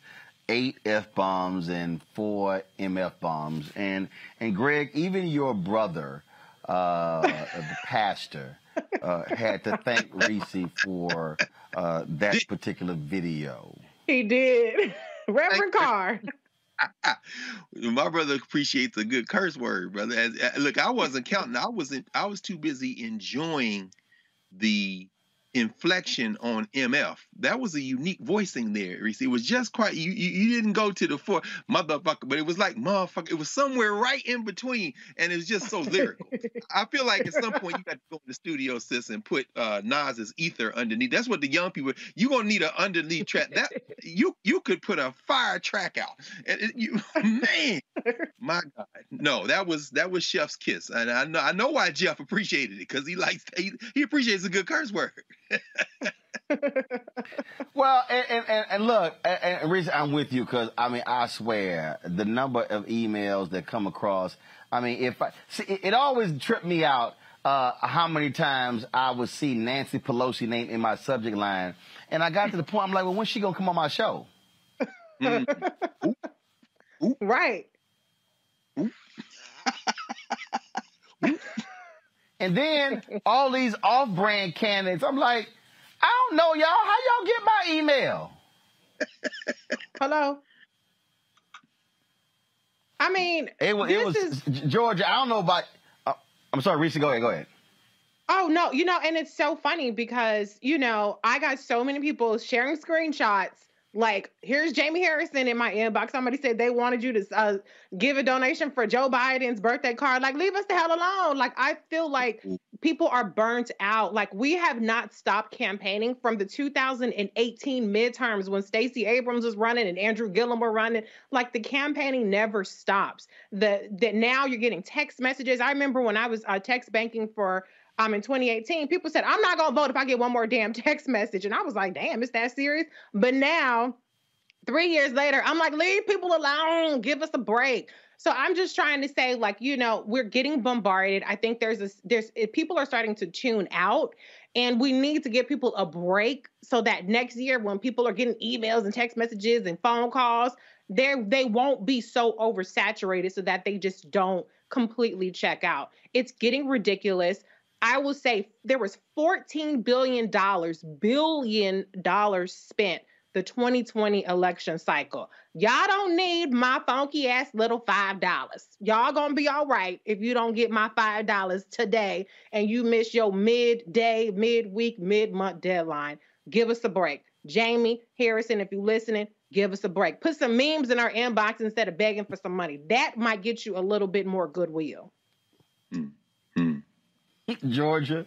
eight F bombs and four MF bombs. And and Greg, even your brother, uh, the pastor, uh, had to thank Reese for uh, that particular video. He did. Reverend Carr. My brother appreciates a good curse word, brother. As, uh, look, I wasn't counting. I wasn't. I was too busy enjoying the inflection on MF. That was a unique voicing there, Reese. It was just quite you, you you didn't go to the four motherfucker, but it was like motherfucker. It was somewhere right in between, and it was just so lyrical. I feel like at some point you got to go in the studio, sis, and put uh Nas's ether underneath. That's what the young people you gonna need an underneath track. That you you could put a fire track out. And it, you man, my God. No, that was that was Chef's kiss. And I know I know why Jeff appreciated it, because he likes he, he appreciates a good curse word. Well, and, and, and, and look, and, and Reese, I'm with you because I mean, I swear, the number of emails that come across. I mean, if I see, it, it always tripped me out uh, how many times I would see Nancy Pelosi name in my subject line, and I got to the point I'm like, well, when's she gonna come on my show? Right. And then all these off-brand candidates, I'm like, I don't know, y'all. How y'all get my email? Hello. I mean, It was, it was is Georgia. I don't know about. Uh, I'm sorry, Reese. Go ahead. Go ahead. Oh no, you know, and it's so funny because you know I got so many people sharing screenshots. Like, here's Jamie Harrison in my inbox. Somebody said they wanted you to uh, give a donation for Joe Biden's birthday card. Like, leave us the hell alone. Like, I feel like people are burnt out. Like, we have not stopped campaigning from the 2018 midterms when Stacey Abrams was running and Andrew Gillum were running. Like, the campaigning never stops. The that now you're getting text messages. I remember when I was uh, text banking for um in 2018, people said, I'm not gonna vote if I get one more damn text message. And I was like, damn, is that serious? But now, three years later, I'm like, leave people alone, give us a break. So I'm just trying to say, like, you know, we're getting bombarded. I think there's a there's people are starting to tune out. And we need to give people a break so that next year, when people are getting emails and text messages and phone calls, they they won't be so oversaturated so that they just don't completely check out. It's getting ridiculous. I will say there was 14 billion dollars billion dollars spent the 2020 election cycle. Y'all don't need my funky ass little five dollars. Y'all gonna be all right if you don't get my five dollars today and you miss your midday, midweek, mid-month deadline. Give us a break. Jamie Harrison, if you're listening, give us a break. Put some memes in our inbox instead of begging for some money. That might get you a little bit more goodwill. Hmm. Georgia.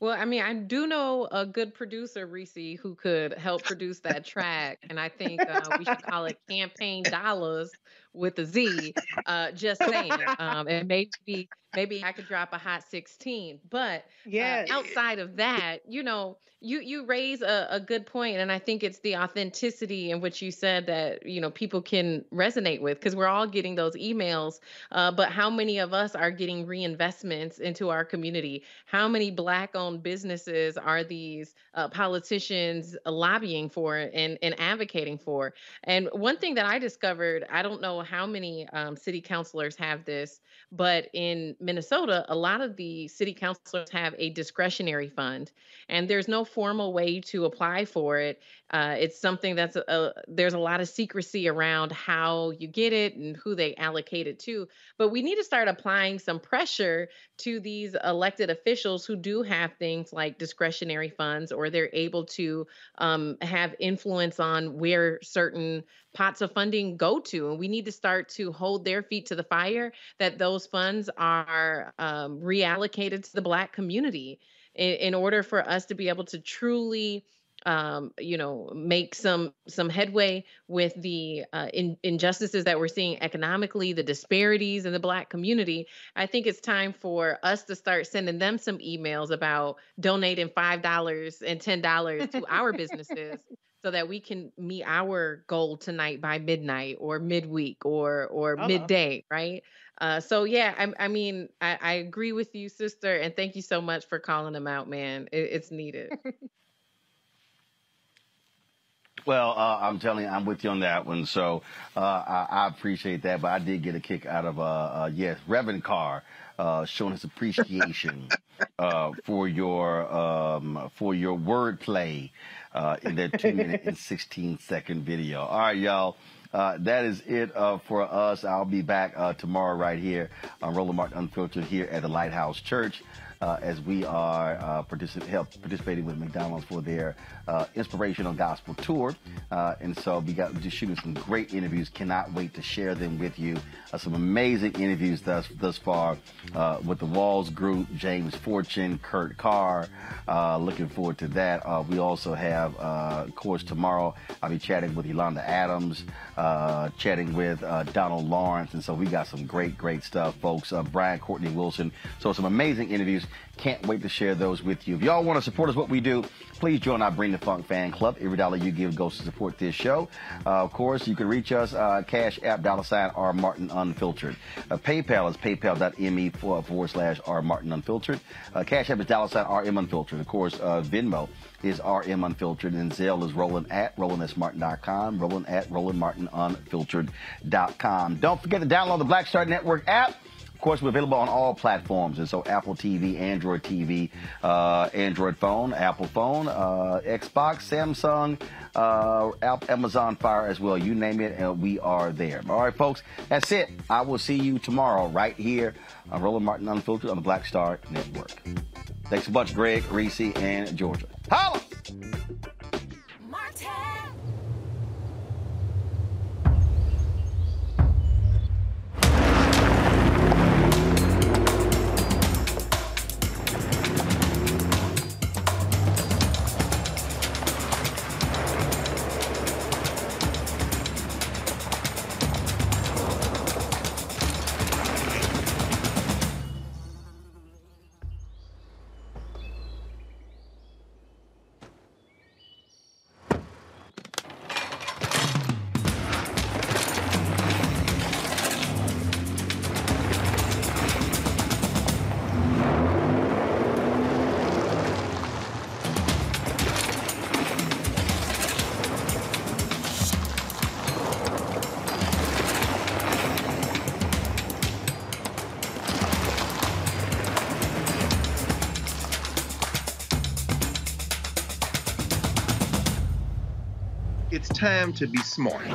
Well, I mean, I do know a good producer, Reese, who could help produce that track, and I think uh, we should call it "Campaign Dollars" with a Z. Uh, just saying, um, and maybe maybe I could drop a hot sixteen. But yeah, uh, outside of that, you know, you you raise a, a good point, and I think it's the authenticity in which you said that you know people can resonate with because we're all getting those emails. Uh, but how many of us are getting reinvestments into our community? How many black-owned businesses are these uh, politicians lobbying for and and advocating for? And one thing that I discovered, I don't know how many um, city councilors have this, but in Minnesota, a lot of the city councilors have a discretionary fund, and there's no formal way to apply for it. Uh, it's something that's a, a, there's a lot of secrecy around how you get it and who they allocate it to. But we need to start applying some pressure to these elected officials who do have things like discretionary funds, or they're able to um, have influence on where certain pots of funding go to. And we need to start to hold their feet to the fire that those funds are um, reallocated to the Black community in, in order for us to be able to truly um, you know, make some some headway with the uh, in, injustices that we're seeing economically, the disparities in the Black community. I think it's time for us to start sending them some emails about donating five dollars and ten dollars to our businesses so that we can meet our goal tonight by midnight or midweek or or Uh-oh. midday, right? Uh, so yeah, I, I mean, I, I agree with you, sister, and thank you so much for calling them out, man. It, it's needed. Well, uh, I'm telling you, I'm with you on that one. So uh, I, I appreciate that, but I did get a kick out of uh, uh yes, Reverend Carr uh, showing his appreciation uh, for your um, for your wordplay uh, in that two minute and 16 second video. All right, y'all. Uh, that is it uh, for us. I'll be back uh, tomorrow right here on Roland Martin Unfiltered here at the Lighthouse Church. Uh, as we are uh, particip- help participating with McDonald's for their uh, inspirational gospel tour. Uh, and so we got just shooting some great interviews. Cannot wait to share them with you. Uh, some amazing interviews thus thus far uh, with the Walls Group, James Fortune, Kurt Carr. looking forward to that. we also have, of course, tomorrow I'll be chatting with Yolanda Adams, chatting with Donald Lawrence. And so we got some great, great stuff, folks. Brian Courtney Wilson. So some amazing interviews. Can't wait to share those with you. If y'all want to support us, what we do, please join our Bring the Funk fan club. Every dollar you give goes to support this show. Uh, of course, you can reach us, uh, Cash App, dollar sign R Martin Unfiltered. Uh, PayPal is paypal.me forward slash R Martin Unfiltered. Uh, Cash App is dollar sign RM Unfiltered. Of course, uh, Venmo is RM Unfiltered, and Zelle is roland at rolandsmartin.com, roland at rolandmartinunfiltered.com. Don't forget to download the Black Star Network app. Course, we're available on all platforms, and so Apple TV, Android TV, uh, Android phone, Apple phone, uh, Xbox, Samsung, uh, Amazon Fire as well. You name it, and we are there. All right, folks, that's it. I will see you tomorrow right here on Roland Martin Unfiltered on the Black Star Network. Thanks a bunch, Greg, Reese, and Georgia. Holla! It's time to be smart.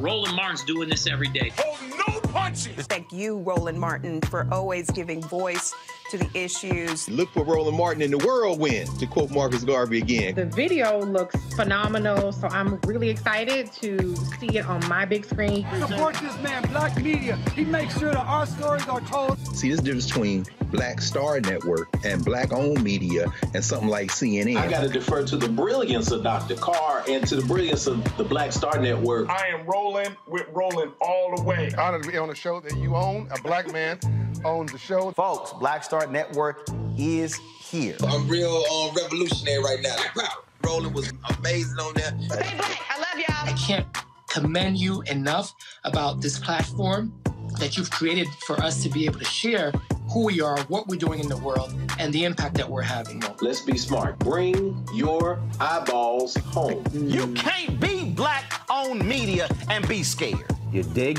Roland Martin's doing this every day. Oh, no punches. Thank you, Roland Martin, for always giving voice to the issues. Look for Roland Martin in the whirlwind, to quote Marcus Garvey again. The video looks phenomenal, so I'm really excited to see it on my big screen. Support this man, Black Media. He makes sure that our stories are told. See, this difference between Black Star Network and Black owned media and something like CNN. I got to defer to the brilliance of Dr. Carr and to the brilliance of the Black Star Network. I am rolling with rolling all the way. Honored to be on a show that you own. A black man owns the show. Folks, Black Star Network is here. I'm real um, revolutionary right now. Like, wow, Roland was amazing on there. Stay black. I love y'all. I can't commend you enough about this platform that you've created for us to be able to share who we are, what we're doing in the world, and the impact that we're having. Let's be smart. Bring your eyeballs home. You can't be black owned media and be scared. You dig?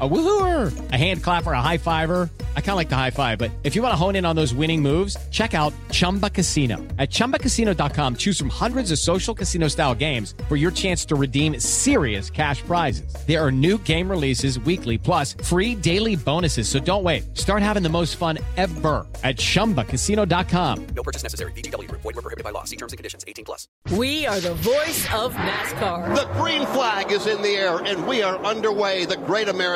A woohooer, a hand clapper, a high fiver. I kind of like the high five, but if you want to hone in on those winning moves, check out Chumba Casino. At ChumbaCasino.com, choose from hundreds of social casino style games for your chance to redeem serious cash prizes. There are new game releases weekly, plus free daily bonuses. So don't wait. Start having the most fun ever at ChumbaCasino.com. No purchase necessary. VGW. Void were prohibited by law. See terms and conditions. 18 plus. We are the voice of NASCAR. The green flag is in the air, and we are underway. The Great